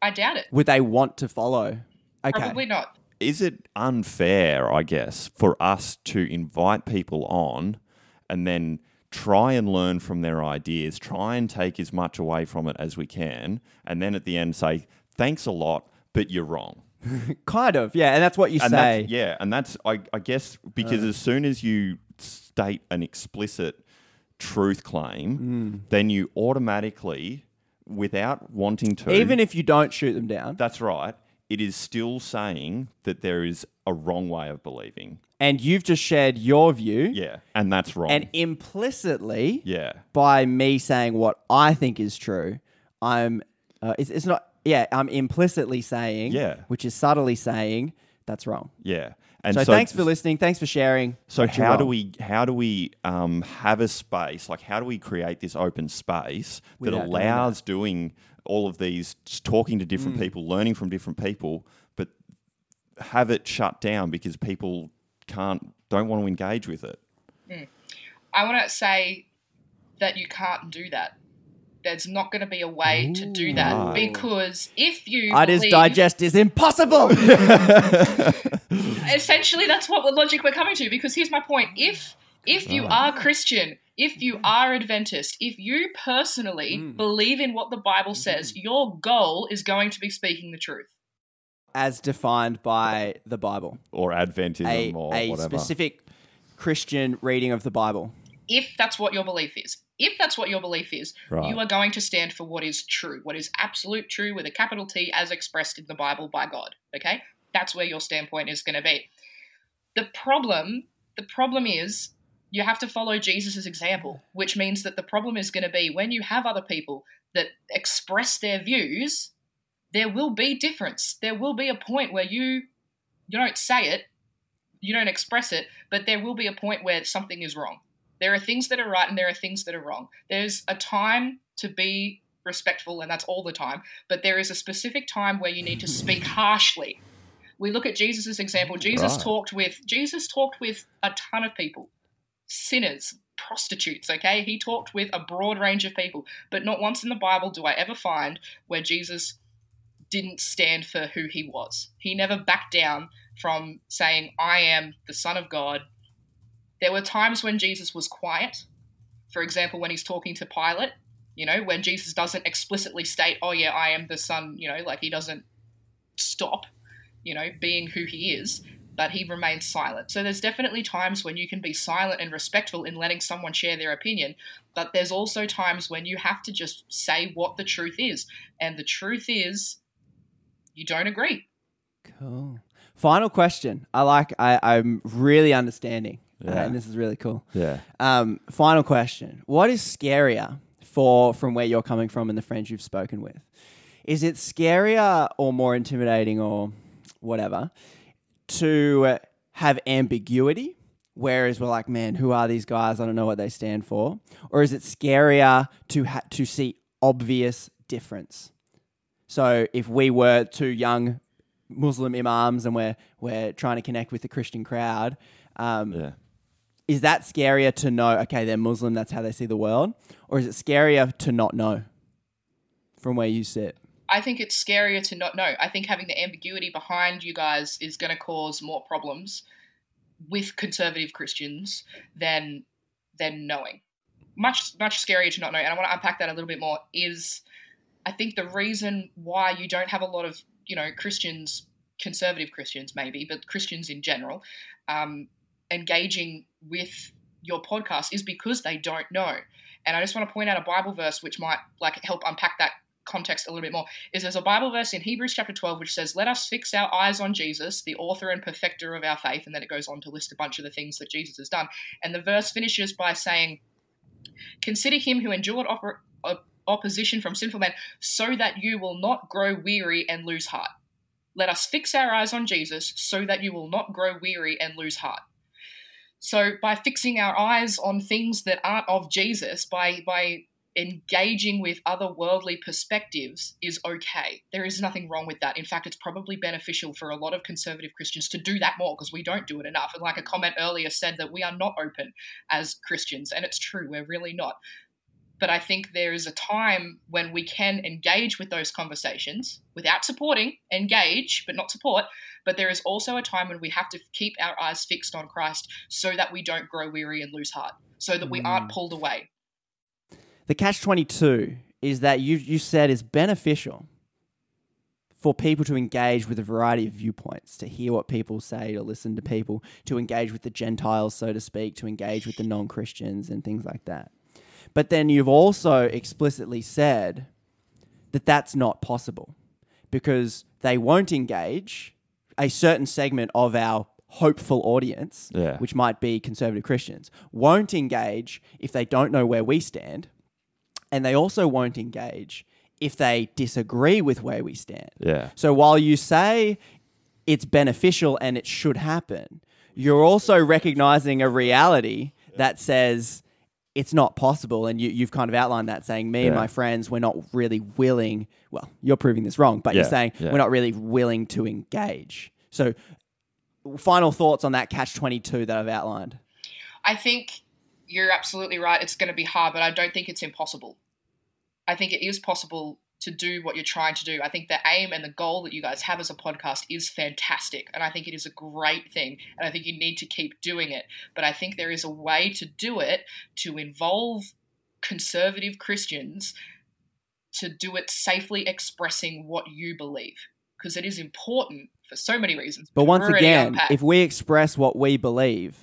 S10: I doubt it.
S8: Would they want to follow? Okay,
S10: Probably not.
S9: is it unfair, I guess, for us to invite people on and then try and learn from their ideas, try and take as much away from it as we can, and then at the end say, thanks a lot, but you're wrong. <laughs>
S8: kind of, yeah, and that's what you
S9: and
S8: say.
S9: That's, yeah, and that's, I, I guess, because uh. as soon as you state an explicit truth claim, mm. then you automatically, without wanting to,
S8: Even if you don't shoot them down,
S9: that's right, it is still saying that there is a wrong way of believing.
S8: and you've just shared your view,
S9: Yeah, and that's wrong.
S8: and implicitly,
S9: yeah,
S8: by me saying what I think is true, I'm uh, it's, it's not yeah I'm implicitly saying
S9: Yeah.
S8: which is subtly saying that's wrong.
S9: yeah. And
S8: So, thanks for listening. Thanks for sharing.
S9: So how do we how do we um, have a space like how do we create this open space that
S8: Without doing that.
S9: allows doing all of these just talking to
S8: Mm.
S9: different people, learning from different people, but have it shut down because people can't don't want to engage with it.
S10: I want to say that you can't do that. There's not going to be a way to do that
S9: Right.
S10: because if you
S8: I
S10: believe-
S8: digest is impossible. <laughs> <laughs>
S10: essentially that's what the logic we're coming to because here's my point if if you oh. are christian if you mm. are adventist if you personally mm. believe in what the bible mm-hmm. says your goal is going to be speaking the truth.
S8: As defined by the Bible,
S9: or Adventism
S8: a,
S9: or
S8: a
S9: whatever.
S8: specific Christian reading of the Bible.
S10: if that's what your belief is. If that's what your belief is
S9: Right.
S10: you are going to stand for what is true what is absolute true with a capital t as expressed in the bible by god okay? That's where your standpoint is going to be. The problem the problem is you have to follow jesus' example which means that the problem is going to be when you have other people that express their views there will be difference there will be a point where you you don't say it you don't express it but there will be a point where something is wrong there are things that are right and there are things that are wrong. There's a time to be respectful, and that's all the time, but there is a specific time where you need to speak <laughs> harshly. We look at Jesus' example. Jesus
S9: Right.
S10: talked with Jesus talked with a ton of people. Sinners, prostitutes, okay? He talked with a broad range of people, but not once in the Bible do I ever find where Jesus didn't stand for who he was. He never backed down from saying, I am the Son of God, there were times when Jesus was quiet. For example, when he's talking to Pilate, you know, when Jesus doesn't explicitly state, oh, yeah, I am the son, you know, like he doesn't stop, you know, being who he is, but he remains silent. So there's definitely times when you can be silent and respectful in letting someone share their opinion, but there's also times when you have to just say what the truth is. And the truth is, you don't agree.
S8: Cool. Final question. I like. I, I'm really understanding, uh,
S9: Yeah.
S8: and this is really cool.
S9: Yeah.
S8: Um, final question. What is scarier for from where you're coming from and the friends you've spoken with? Is it scarier or more intimidating or whatever to have ambiguity? Whereas we're like, man, who are these guys? I don't know what they stand for. Or is it scarier to ha- to see obvious difference? So if we were two young Muslim imams and we're we're trying to connect with the Christian crowd, um,
S9: Yeah.
S8: is that scarier to know? Okay, they're Muslim. That's how they see the world, or is it scarier to not know from where you sit?
S10: I think it's scarier to not know. I think having the ambiguity behind you guys is going to cause more problems with conservative Christians than than knowing. Much much scarier to not know. And I want to unpack that a little bit more. Is I think the reason why you don't have a lot of, you know, Christians, conservative Christians maybe, but Christians in general, um, engaging with your podcast is because they don't know. And I just want to point out a Bible verse which might like help unpack that context a little bit more is there's a Bible verse in Hebrews chapter 12 which says, Let us fix our eyes on Jesus, the author and perfecter of our faith. And then it goes on to list a bunch of the things that Jesus has done. And the verse finishes by saying, Consider him who endured opposition from sinful men, so that you will not grow weary and lose heart. Let us fix our eyes on Jesus, so that you will not grow weary and lose heart. So, by fixing our eyes on things that aren't of Jesus, by by engaging with other worldly perspectives is okay. There is nothing wrong with that. In fact, it's probably beneficial for a lot of conservative Christians to do that more because we don't do it enough. And like a comment earlier said, that we are not open as Christians. And it's true, we're really not. But I think there is a time when we can engage with those conversations without supporting, engage, but not support. But there is also a time when we have to keep our eyes fixed on Christ so that we don't grow weary and lose heart, so that we aren't
S8: Mm.
S10: pulled away.
S8: The catch 22 is that you, you said is beneficial for people to engage with a variety of viewpoints, to hear what people say, to listen to people, to engage with the Gentiles, so to speak, to engage with the non Christians and things like that. But then you've also explicitly said that that's not possible because they won't engage a certain segment of our hopeful audience,
S9: Yeah.
S8: which might be conservative Christians, won't engage if they don't know where we stand. And they also won't engage if they disagree with where we stand.
S9: Yeah.
S8: So while you say it's beneficial and it should happen, you're also recognizing a reality that says it's not possible. And you, you've kind of outlined that saying, me and my friends, we're not really willing. Well, you're proving this wrong, but you're saying
S9: yeah.
S8: we're not really willing to engage. So, final thoughts on that catch 22 that I've outlined.
S10: I think you're absolutely right. It's going to be hard, but I don't think it's impossible. I think it is possible to do what you're trying to do. I think the aim and the goal that you guys have as a podcast is fantastic. And I think it is a great thing. And I think you need to keep doing it. But I think there is a way to do it to involve conservative Christians to do it safely expressing what you believe. Because it is important for so many reasons.
S8: But once again,
S10: unpacked.
S8: if we express what we believe,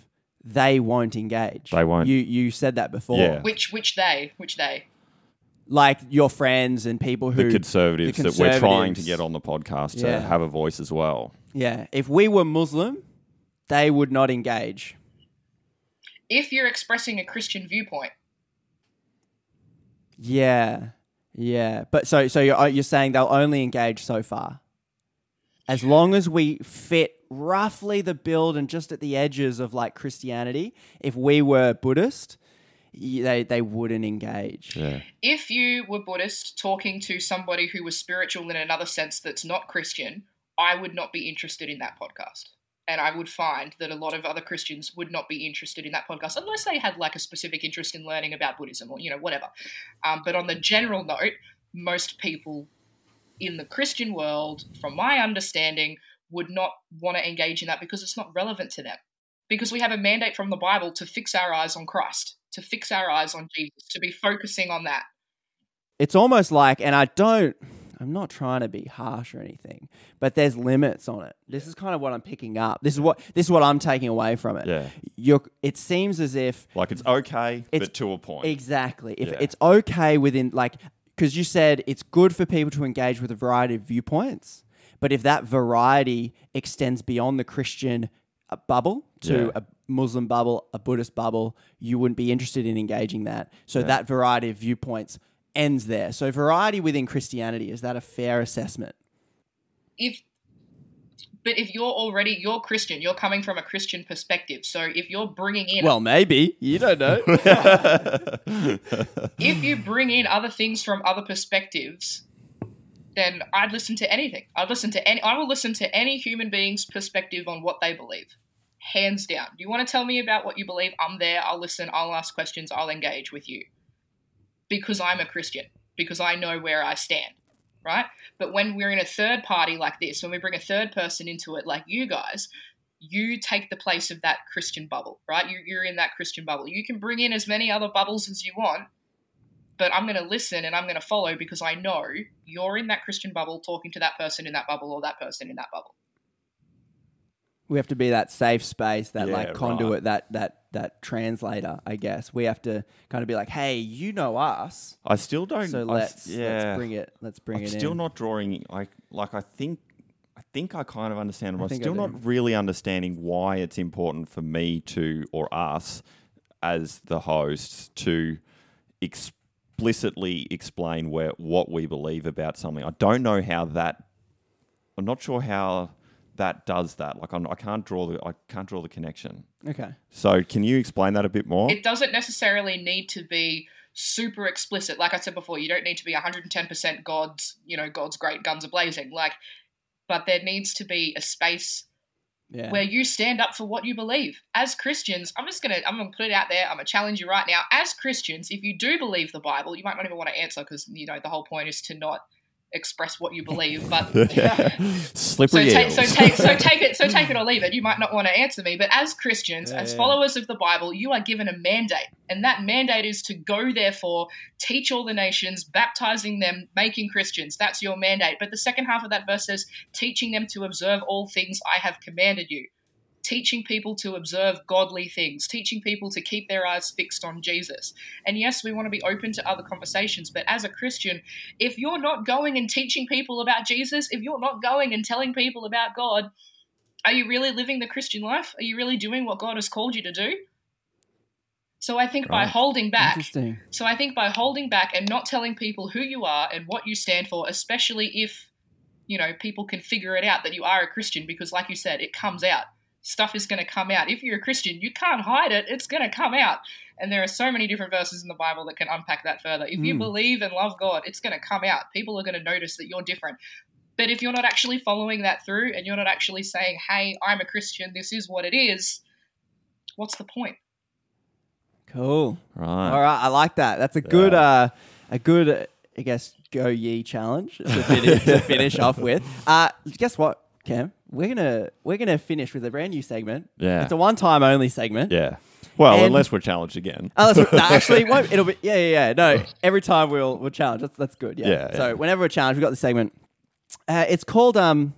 S8: they won't engage.
S9: They won't.
S8: You you said that before.
S9: Yeah.
S10: which which they which they
S8: Like your friends and people who
S9: The conservatives,
S8: the
S9: that we're trying to get on the podcast to
S8: Yeah.
S9: have a voice as well.
S8: Yeah. If we were Muslim, they would not engage.
S10: if you're expressing a Christian viewpoint,
S8: Yeah. Yeah. But so so you're you're saying they'll only engage so far. As long as we fit roughly the build and just at the edges of like Christianity, if we were Buddhist, they they wouldn't engage.
S9: Yeah.
S10: if you were Buddhist talking to somebody who was spiritual in another sense that's not Christian, I would not be interested in that podcast. And I would find that a lot of other Christians would not be interested in that podcast unless they had like a specific interest in learning about Buddhism or, you know, whatever. Um, but on the general note, most people in the Christian world, from my understanding, would not want to engage in that because it's not relevant to them. Because we have a mandate from the Bible to fix our eyes on Christ, to fix our eyes on Jesus, to be focusing on that.
S8: it's almost like, and I don't, I'm not trying to be harsh or anything, but there's limits on it. This is kind of what I'm picking up. This is what this is what I'm taking away from it.
S9: Yeah.
S8: You're, it seems as if
S9: Like it's okay,
S8: It's-
S9: but to a point.
S8: exactly if
S9: Yeah.
S8: it's okay within like because you said it's good for people to engage with a variety of viewpoints, but if that variety extends beyond the Christian uh, bubble to
S9: Yeah.
S8: a Muslim bubble, a Buddhist bubble, you wouldn't be interested in engaging that. So
S9: Yeah.
S8: that variety of viewpoints ends there. So variety within Christianity is that a fair assessment?
S10: If but if you're already you're Christian, you're coming from a Christian perspective. So if you're bringing in
S8: Well, maybe you don't know. <laughs>
S10: if you bring in other things from other perspectives, then I'd listen to anything. I'd listen to any. I will listen to any human being's perspective on what they believe, hands down. You want to tell me about what you believe? I'm there. I'll listen. I'll ask questions. I'll engage with you because I'm a Christian. Because I know where I stand. Right. But when we're in a third party like this, when we bring a third person into it, like you guys, you take the place of that Christian bubble, right? You, you're in that Christian bubble. You can bring in as many other bubbles as you want, but I'm going to listen and I'm going to follow because I know you're in that Christian bubble talking to that person in that bubble or that person in that bubble.
S8: We have to be that safe space, that
S9: Yeah,
S8: like conduit,
S9: right.
S8: that that that translator. I guess we have to kind of be like, hey, you know us,
S9: I still don't.
S8: so
S9: I
S8: let's
S9: s-
S8: let's bring it. Let's bring
S9: I'm
S8: it
S9: still
S8: in.
S9: not drawing like like I think I think I kind of understand, but
S8: I
S9: I'm
S8: think I
S9: still
S8: do.
S9: not really understanding why it's important for me to or us as the hosts to explicitly explain where what we believe about something. I don't know how that. I'm not sure how that does that. Like I'm, I can't draw the I can't draw the connection.
S8: okay.
S9: So can you explain that a bit more?
S10: It doesn't necessarily need to be super explicit. Like I said before, you don't need to be 110% God's, you know, God's great guns are blazing. Like, but there needs to be a space
S8: Yeah.
S10: where you stand up for what you believe. As Christians, I'm just gonna I'm gonna put it out there. I'm gonna challenge you right now. As Christians, if you do believe the Bible, you might not even want to answer because you know the whole point is to not express what you believe. But <laughs> so
S9: Slippery
S10: take, so
S9: eels.
S10: take so <laughs> take it so take it or leave it. You might not want to answer me, but as Christians,
S8: Yeah,
S10: as
S8: yeah.
S10: followers of the Bible, you are given a mandate, and that mandate is to go therefore teach all the nations, baptizing them, making Christians. That's your mandate. But the second half of that verse says, teaching them to observe all things I have commanded you. Teaching people to observe godly things, teaching people to keep their eyes fixed on Jesus. And yes, we want to be open to other conversations, but as a Christian, if you're not going and teaching people about Jesus, if you're not going and telling people about God, are you really living the Christian life? Are you really doing what God has called you to do? So I think by holding back, so I think by holding back and not telling people who you are and what you stand for, especially if you know people can figure it out that you are a Christian, because like you said, it comes out. Stuff is going to come out. If you're a Christian, you can't hide it. It's going to come out. And there are so many different verses in the Bible that can unpack that further. If you
S8: Mm.
S10: believe and love God, it's going to come out. People are going to notice that you're different. But if you're not actually following that through and you're not actually saying, hey, I'm a Christian, this is what it is, what's the point?
S8: Cool.
S9: right.
S8: All right, I like that. That's a good, uh, a good, uh, I guess, go ye challenge to <laughs> finish, to finish off with. Uh, guess what, Cam? We're gonna we're gonna finish with a brand new segment.
S9: Yeah.
S8: it's a one time only segment.
S9: Yeah. Well,
S8: And-
S9: unless we're challenged again.
S8: Oh, that's, <laughs> no, actually, it won't, it'll be yeah, yeah, yeah. No, <laughs> every time we'll we'll challenge. That's that's good. Yeah.
S9: Yeah,
S8: so
S9: yeah.
S8: whenever we're challenged, we've got the segment. Uh, it's called um,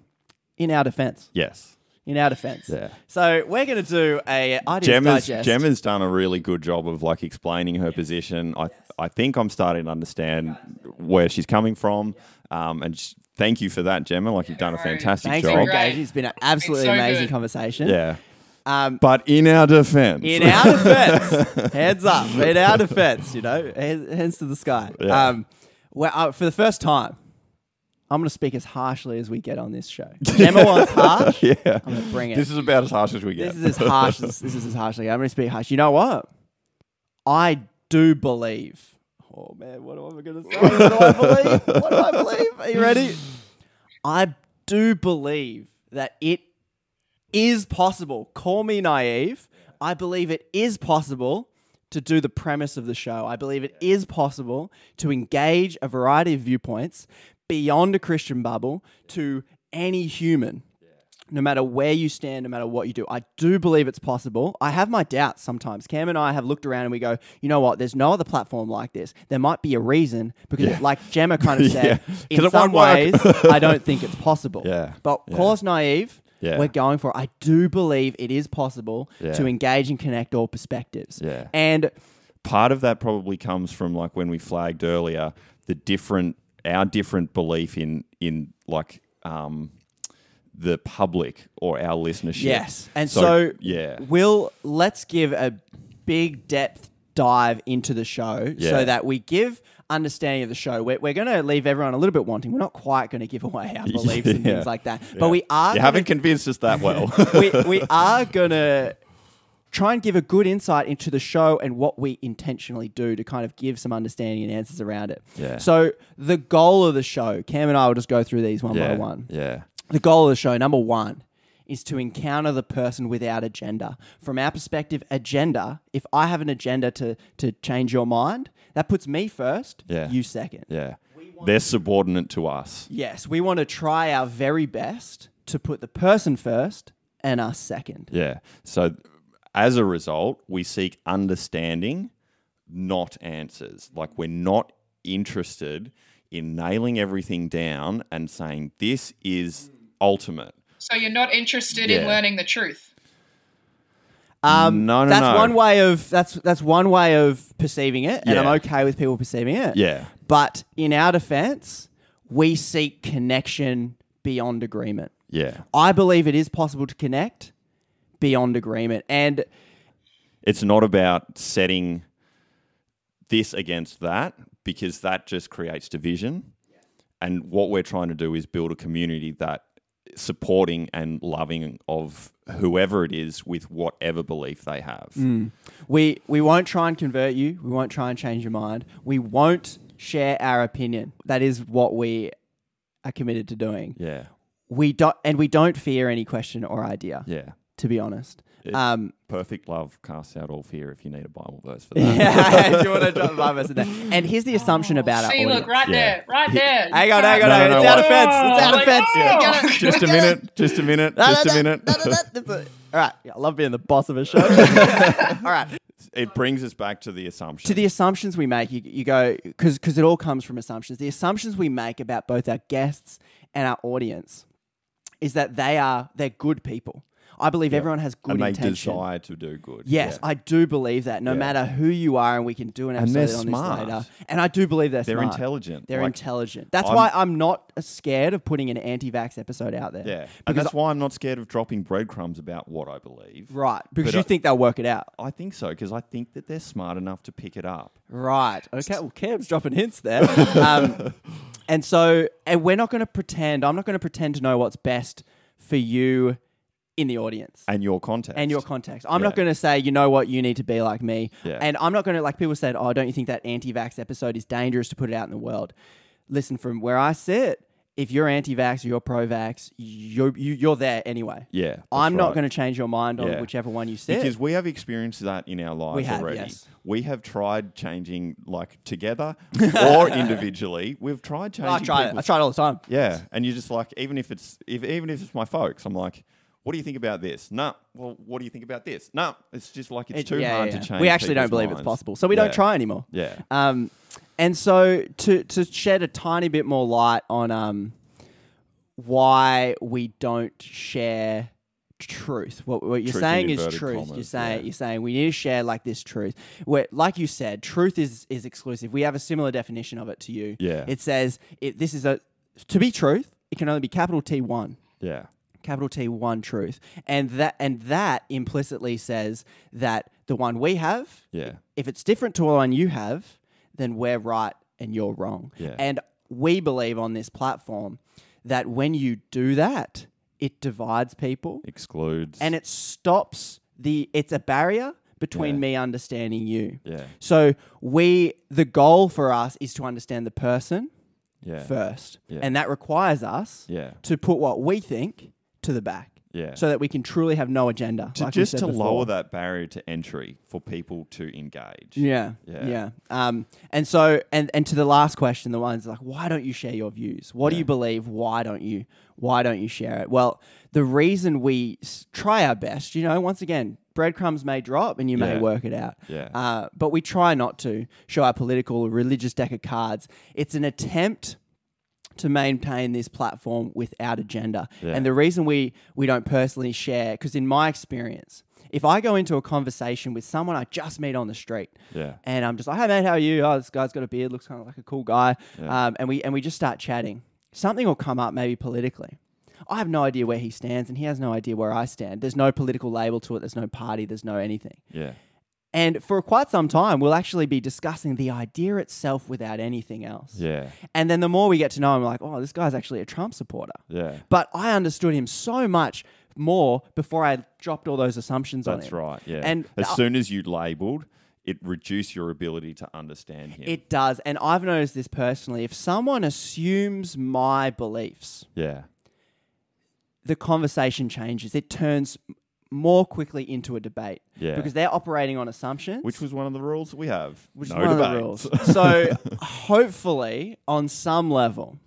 S8: in our defense.
S9: Yes.
S8: In our defense.
S9: Yeah.
S8: So we're gonna do a ideas
S9: Gemma's,
S8: digest.
S9: Gemma's done a really good job of like explaining her position. I I think I'm starting to understand where she's coming from. Um, and sh- thank you for that, Gemma. Like you've done a fantastic
S8: Thanks
S9: job.
S10: Great.
S8: engaging. It's been an absolutely
S10: so
S8: amazing
S10: good.
S8: conversation.
S9: Yeah.
S8: Um,
S9: But in our defense,
S8: in our defense, <laughs> heads up, in our defense, you know, heads, hands to the sky.
S9: Yeah.
S8: Um, well, uh, for the first time, I'm going to speak as harshly as we get on this show. <laughs> Gemma wants harsh.
S9: yeah,
S8: I'm going to bring it.
S9: this is about as harsh as we get.
S8: This is as harsh as this is as harshly. I'm going to speak harsh. You know what? I do believe. Oh man, what am I going to say? What do I believe? What do I believe? Are you ready? I do believe that it is possible. Call me naive. I believe it is possible to do the premise of the show. I believe it is possible to engage a variety of viewpoints beyond a Christian bubble to any human no matter where you stand, no matter what you do. I do believe it's possible. I have my doubts sometimes. Cam and I have looked around and we go, you know what? There's no other platform like this. There might be a reason because, like Gemma kind of <laughs> said,
S9: Yeah.
S8: in some ways. I don't think it's possible. <laughs>
S9: Yeah.
S8: But
S9: Yeah.
S8: call us naive.
S9: Yeah.
S8: We're going for it. I do believe it is possible
S9: Yeah.
S8: to engage and connect all perspectives.
S9: Yeah.
S8: And
S9: part of that probably comes from like when we flagged earlier the different our different belief in in like um the public or our listenership.
S8: Yes. And so,
S9: yeah.
S8: we'll let's give a big depth dive into the show
S9: Yeah.
S8: so that we give understanding of the show. We're, we're going to leave everyone a little bit wanting. We're not quite going to give away our <laughs> beliefs and things like that,
S9: Yeah.
S8: but we are.
S9: You
S8: gonna-
S9: haven't convinced us that well. <laughs>
S8: we, <laughs> we are going to try and give a good insight into the show and what we intentionally do to kind of give some understanding and answers around it.
S9: Yeah.
S8: So the goal of the show, Cam and I will just go through these one
S9: yeah.
S8: by one.
S9: Yeah.
S8: The goal of the show, number one, is to encounter the person without agenda. From our perspective, agenda, if I have an agenda to, to change your mind, that puts me first,
S9: Yeah.
S8: you second.
S9: Yeah. They're subordinate to us.
S8: Yes, we want to try our very best to put the person first and us second.
S9: Yeah. So as a result, we seek understanding not answers. Like we're not interested in nailing everything down and saying this is ultimate.
S10: So you're not interested
S9: Yeah.
S10: in learning the truth.
S8: Um,
S9: No, no,
S8: that's
S9: no.
S8: one way of that's that's one way of perceiving it, and I'm okay with people perceiving it.
S9: Yeah.
S8: But in our defense, we seek connection beyond agreement.
S9: Yeah.
S8: I believe it is possible to connect beyond agreement, and
S9: It's not about setting this against that because that just creates division. And what we're trying to do is build a community that supporting and loving of whoever it is with whatever belief they have.
S8: Mm. we we won't try and convert you. We won't try and change your mind. We won't share our opinion. That is what we are committed to doing.
S9: Yeah.
S8: We don't, and we don't fear any question or idea.
S9: Yeah.
S8: To be honest.
S9: It-
S8: Um,
S9: perfect love casts out all fear if you need a Bible verse for <laughs> that.
S8: yeah, if you want to drop the Bible verse in there. And here's the assumption about it.
S10: See,
S8: audience.
S10: look, right
S9: Yeah.
S10: there, right there.
S8: Hang on, hang on,
S9: No,
S8: hang
S9: no,
S8: on.
S9: no,
S8: It's out of
S9: what-
S8: fence. It's out of
S10: Like,
S8: fence.
S10: oh.
S8: We it.
S9: just a minute, just a minute, just a minute. <laughs>
S8: All right. Yeah, I love being the boss of a show. <laughs> all right.
S9: It brings us back to the assumption.
S8: To the assumptions we make, you, you go, because it all comes from assumptions. The assumptions we make about both our guests and our audience is that they are, they're good people. I believe everyone has good
S9: and they
S8: intention.
S9: desire to do good.
S8: Yes,
S9: Yeah.
S8: I do believe that. No
S9: Yeah.
S8: matter who you are, and we can do an
S9: And
S8: episode
S9: they're
S8: on
S9: smart.
S8: this later. And I do believe they're
S9: They're
S8: smart.
S9: intelligent.
S8: They're
S9: Like,
S8: intelligent. That's
S9: I'm-
S8: why I'm not scared of putting an anti-vax episode out there.
S9: Yeah, and that's why I'm not scared of dropping breadcrumbs about what I believe.
S8: Right, because
S9: But
S8: you
S9: I-
S8: think they'll work it out.
S9: I think so because I think that they're smart enough to pick it up.
S8: Right. Okay. Well, Cam's dropping hints there. <laughs> um, and so, and we're not going to pretend. I'm not going to pretend to know what's best for you in the audience
S9: And your context.
S8: and your context. I'm
S9: Yeah.
S8: not going to say, you know what, you need to be like me.
S9: Yeah.
S8: And I'm not going to like people said, oh, don't you think that anti-vax episode is dangerous to put it out in the world? Listen, from where I sit, if you're anti-vax or you're pro-vax, you're you, you're there anyway.
S9: Yeah,
S8: I'm not
S9: right.
S8: going to change your mind on
S9: Yeah.
S8: whichever one you sit.
S9: Because we have experienced that in our lives
S8: We have,
S9: already.
S8: yes.
S9: We have tried changing like together <laughs> or individually. We've tried changing.
S8: I try it. I try it all the time.
S9: Yeah, and you're just like, even if it's if even if it's my folks, I'm like, what do you think about this? No. Well, what do you think about this? No. It's just like it's
S8: It-
S9: too
S8: yeah,
S9: hard
S8: yeah.
S9: to change.
S8: We actually don't believe it's possible, so we
S9: Yeah.
S8: don't try anymore.
S9: Yeah.
S8: Um, and so to to shed a tiny bit more light on um why we don't share truth. What, what you're
S9: Truth
S8: saying is truth.
S9: commas,
S8: you're saying
S9: yeah.
S8: you're saying we need to share like this truth. Where, like you said, truth is is exclusive. We have a similar definition of it to you.
S9: Yeah.
S8: It says it, this is a to be truth. It can only be capital T one
S9: Yeah.
S8: Capital T one truth, and that and that implicitly says that the one we have,
S9: Yeah.
S8: if it's different to the one you have, then we're right and you're wrong.
S9: Yeah.
S8: And we believe on this platform that when you do that, it divides people
S9: Excludes.
S8: and it stops the. It's a barrier between
S9: Yeah.
S8: me understanding you.
S9: Yeah.
S8: So we the goal for us is to understand the person
S9: Yeah.
S8: first,
S9: Yeah.
S8: and that requires us
S9: Yeah.
S8: to put what we think to the back.
S9: Yeah.
S8: So that we can truly have no agenda.
S9: to
S8: like
S9: just to
S8: before.
S9: lower that barrier to entry for people to engage.
S8: Yeah,
S9: Yeah.
S8: yeah, Um, and so, and and to the last question, the ones like, why don't you share your views? What do you believe? Why don't you? Why don't you share it? Well, the reason we s- try our best, you know, once again, breadcrumbs may drop and you may work it out.
S9: Yeah.
S8: Uh, but we try not to show our political or religious deck of cards. It's an attempt to maintain this platform without agenda.
S9: Yeah.
S8: And the reason we we don't personally share, because in my experience, if I go into a conversation with someone I just meet on the street,
S9: Yeah.
S8: and I'm just like, "Hey man, how are you? Oh, this guy's got a beard, looks kind of like a cool guy,"
S9: Yeah.
S8: um, and we and we just start chatting. Something will come up, maybe politically. I have no idea where he stands, and he has no idea where I stand. There's no political label to it. There's no party. There's no anything.
S9: Yeah.
S8: And for quite some time, we'll actually be discussing the idea itself without anything else.
S9: Yeah.
S8: And then the more we get to know him, like, oh, this guy's actually a Trump supporter.
S9: Yeah.
S8: But I understood him so much more before I dropped all those assumptions on him.
S9: That's right. Yeah.
S8: And
S9: as
S8: uh,
S9: soon as you labeled, it reduced your ability to understand him.
S8: it does. And I've noticed this personally. If someone assumes my beliefs,
S9: yeah.
S8: the conversation changes. It turns more quickly into a debate.
S9: Yeah.
S8: Because they're operating on assumptions.
S9: Which was one of the rules we have.
S8: which
S9: no
S8: is one of the rules. <laughs> so hopefully, on some level,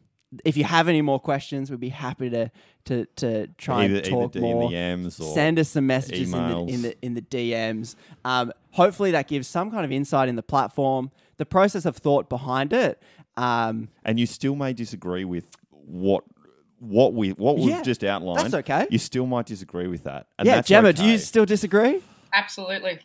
S8: if you have any more questions, we'd be happy to to to try
S9: Either-
S8: and talk more.
S9: DMs or
S8: Send us some messages in the, in the in the DMs. Um, hopefully, that gives some kind of insight in the platform, the process of thought behind it. Um,
S9: and you still may disagree with what what we what we've
S8: Yeah,
S9: just outlined.
S8: that's okay.
S9: You still might disagree with that. And
S8: yeah,
S9: that's
S8: Gemma, do you still disagree?
S10: Absolutely.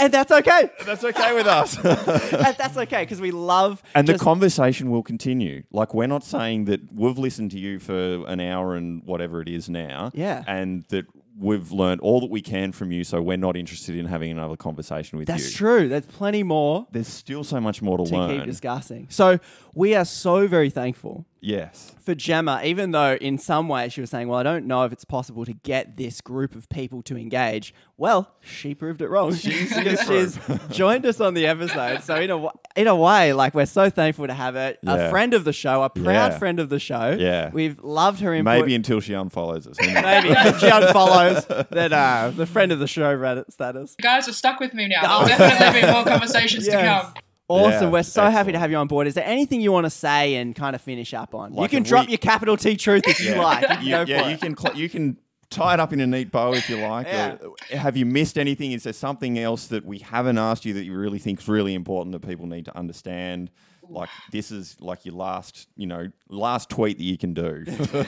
S8: And that's okay. <laughs>
S9: That's okay with us. <laughs>
S8: and that's okay because we love
S9: and the
S8: just-
S9: conversation will continue. Like we're not saying that we've listened to you for an hour and whatever it is now.
S8: Yeah.
S9: And that we've learned all that we can from you, so we're not interested in having another conversation with you.
S8: That's true. There's plenty more
S9: There's still so much more to,
S8: to
S9: learn.
S8: keep discussing. So we are so very thankful
S9: yes.
S8: for Gemma, even though in some way she was saying, Well, I don't know if it's possible to get this group of people to engage. Well, she proved it wrong. <laughs> because she's <laughs> joined us on the episode. So, in a, in a way, like we're so thankful to have her.
S9: Yeah.
S8: A friend of the show, a proud
S9: Yeah.
S8: friend of the show.
S9: Yeah.
S8: We've loved her input.
S9: Maybe until she unfollows us.
S8: Maybe if she unfollows, <laughs> then uh, the friend of the show Reddit status.
S10: You guys are stuck with me now. There'll definitely be more conversations to come.
S8: Awesome.
S9: Yeah,
S8: We're so happy to have you on board. Is there anything you want to say and kind of finish up on? you can drop
S9: we-
S8: your capital T truth if you like. You can
S9: You- yeah, you
S8: it.
S9: can cl- you can tie it up in a neat bow if you like.
S8: Yeah.
S9: Uh, have you missed anything? Is there something else that we haven't asked you that you really think is really important that people need to understand? Like this is like your last, you know, last tweet that you can do. <laughs>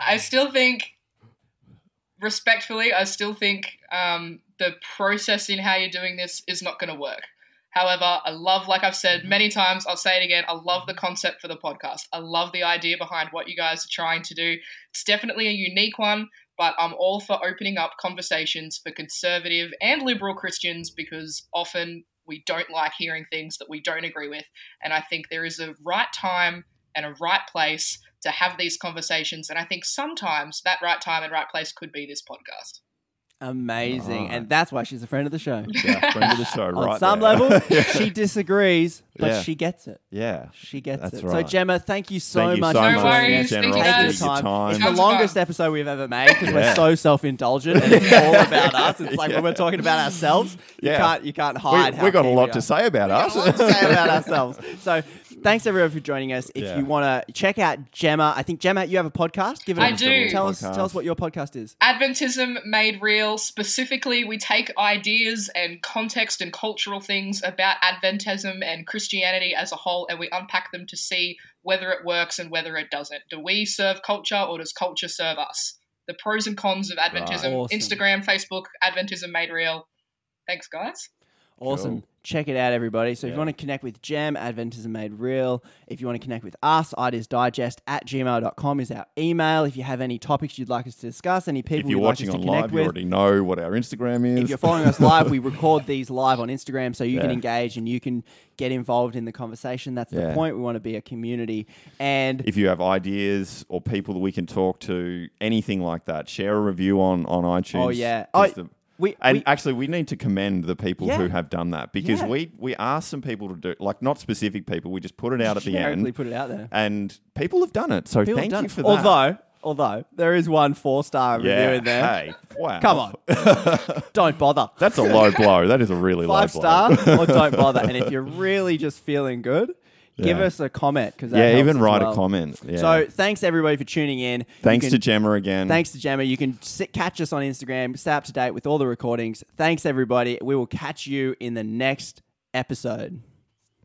S10: I still think, respectfully, I still think um, the process in how you're doing this is not going to work. However, I love, like I've said mm-hmm. many times, I'll say it again, I love the mm-hmm. concept for the podcast. I love the idea behind what you guys are trying to do. It's definitely a unique one, but I'm all for opening up conversations for conservative and liberal Christians because often we don't like hearing things that we don't agree with. And I think there is a right time and a right place to have these conversations. And I think sometimes that right time and right place could be this podcast.
S8: Amazing.
S9: Right.
S8: And that's why she's a friend of the show.
S9: yeah, friend of the show, <laughs>
S8: On
S9: right?
S8: some
S9: there.
S8: level, <laughs>
S9: Yeah.
S8: she disagrees, but
S9: Yeah.
S8: she gets it.
S9: yeah,
S8: She gets
S9: That's
S8: it. So,
S9: right.
S8: Gemma, thank you so
S9: Thank you
S8: much
S9: so
S8: for
S10: No
S9: much,
S8: joining
S10: worries.
S8: us.
S10: Thank you,
S8: Taking
S10: guys.
S8: the time. It's the
S10: Tons
S8: longest
S10: fun.
S8: episode we've ever made because
S9: Yeah.
S8: we're so self-indulgent and <laughs> it's all about us. It's like
S9: Yeah.
S8: when we're talking about ourselves, you
S9: Yeah.
S8: can't you can't
S9: we,
S8: hide. how
S9: we got a
S8: keen
S9: lot
S8: we
S9: to say about us.
S8: a lot to say about ourselves. So thanks everyone for joining us. If
S9: Yeah.
S8: you want to check out Gemma, I think Gemma, you have a podcast. Give it.
S10: I
S8: a,
S10: do.
S8: Tell us.
S9: Podcast.
S8: Tell us what your podcast is.
S10: Adventism made real. Specifically, we take ideas and context and cultural things about Adventism and Christianity as a whole and we unpack them to see whether it works and whether it doesn't. Do we serve culture or does culture serve us? The pros and cons of Adventism.
S8: Right. Awesome.
S10: Instagram, Facebook, Adventism made real. Thanks, guys.
S8: Awesome.
S9: Cool.
S8: Check it out, everybody. So if you want to connect with Gem, Adventism Made Real. If you want to connect with us, ideasdigest at gmail.com is our email. If you have any topics you'd like us to discuss, any people
S9: you're
S8: you'd like
S9: watching
S8: us to
S9: on
S8: connect
S9: live, you
S8: with.
S9: already know what our Instagram is.
S8: If you're following us live, we <laughs> record these live on Instagram so you can engage and you can get involved in the conversation. That's the point. We want to be a community. And
S9: if you have ideas or people that we can talk to, anything like that, share a review on on iTunes.
S8: Oh, yeah. Oh,
S9: the-
S8: we,
S9: and
S8: we-
S9: actually, we need to commend the people
S8: Yeah.
S9: who have done that because
S8: Yeah.
S9: we we asked some people to do like not specific people. We just put it out at the <laughs> end,
S8: put it out there.
S9: and people have done it. So
S8: People
S9: thank you
S8: it.
S9: for that.
S8: Although, although there is one four star review
S9: yeah,
S8: in there.
S9: hey, wow,
S8: Come on. <laughs> Don't bother.
S9: that's a low blow. That is a really
S8: Five
S9: low blow.
S8: star or don't bother. And if you're really just feeling good, give us a comment because
S9: yeah, even write a comment. Yeah.
S8: So thanks everybody for tuning in.
S9: Thanks
S8: can-
S9: to Gemma again.
S8: Thanks to Gemma. You can sit, catch us on Instagram, stay up to date with all the recordings. Thanks everybody. We will catch you in the next episode.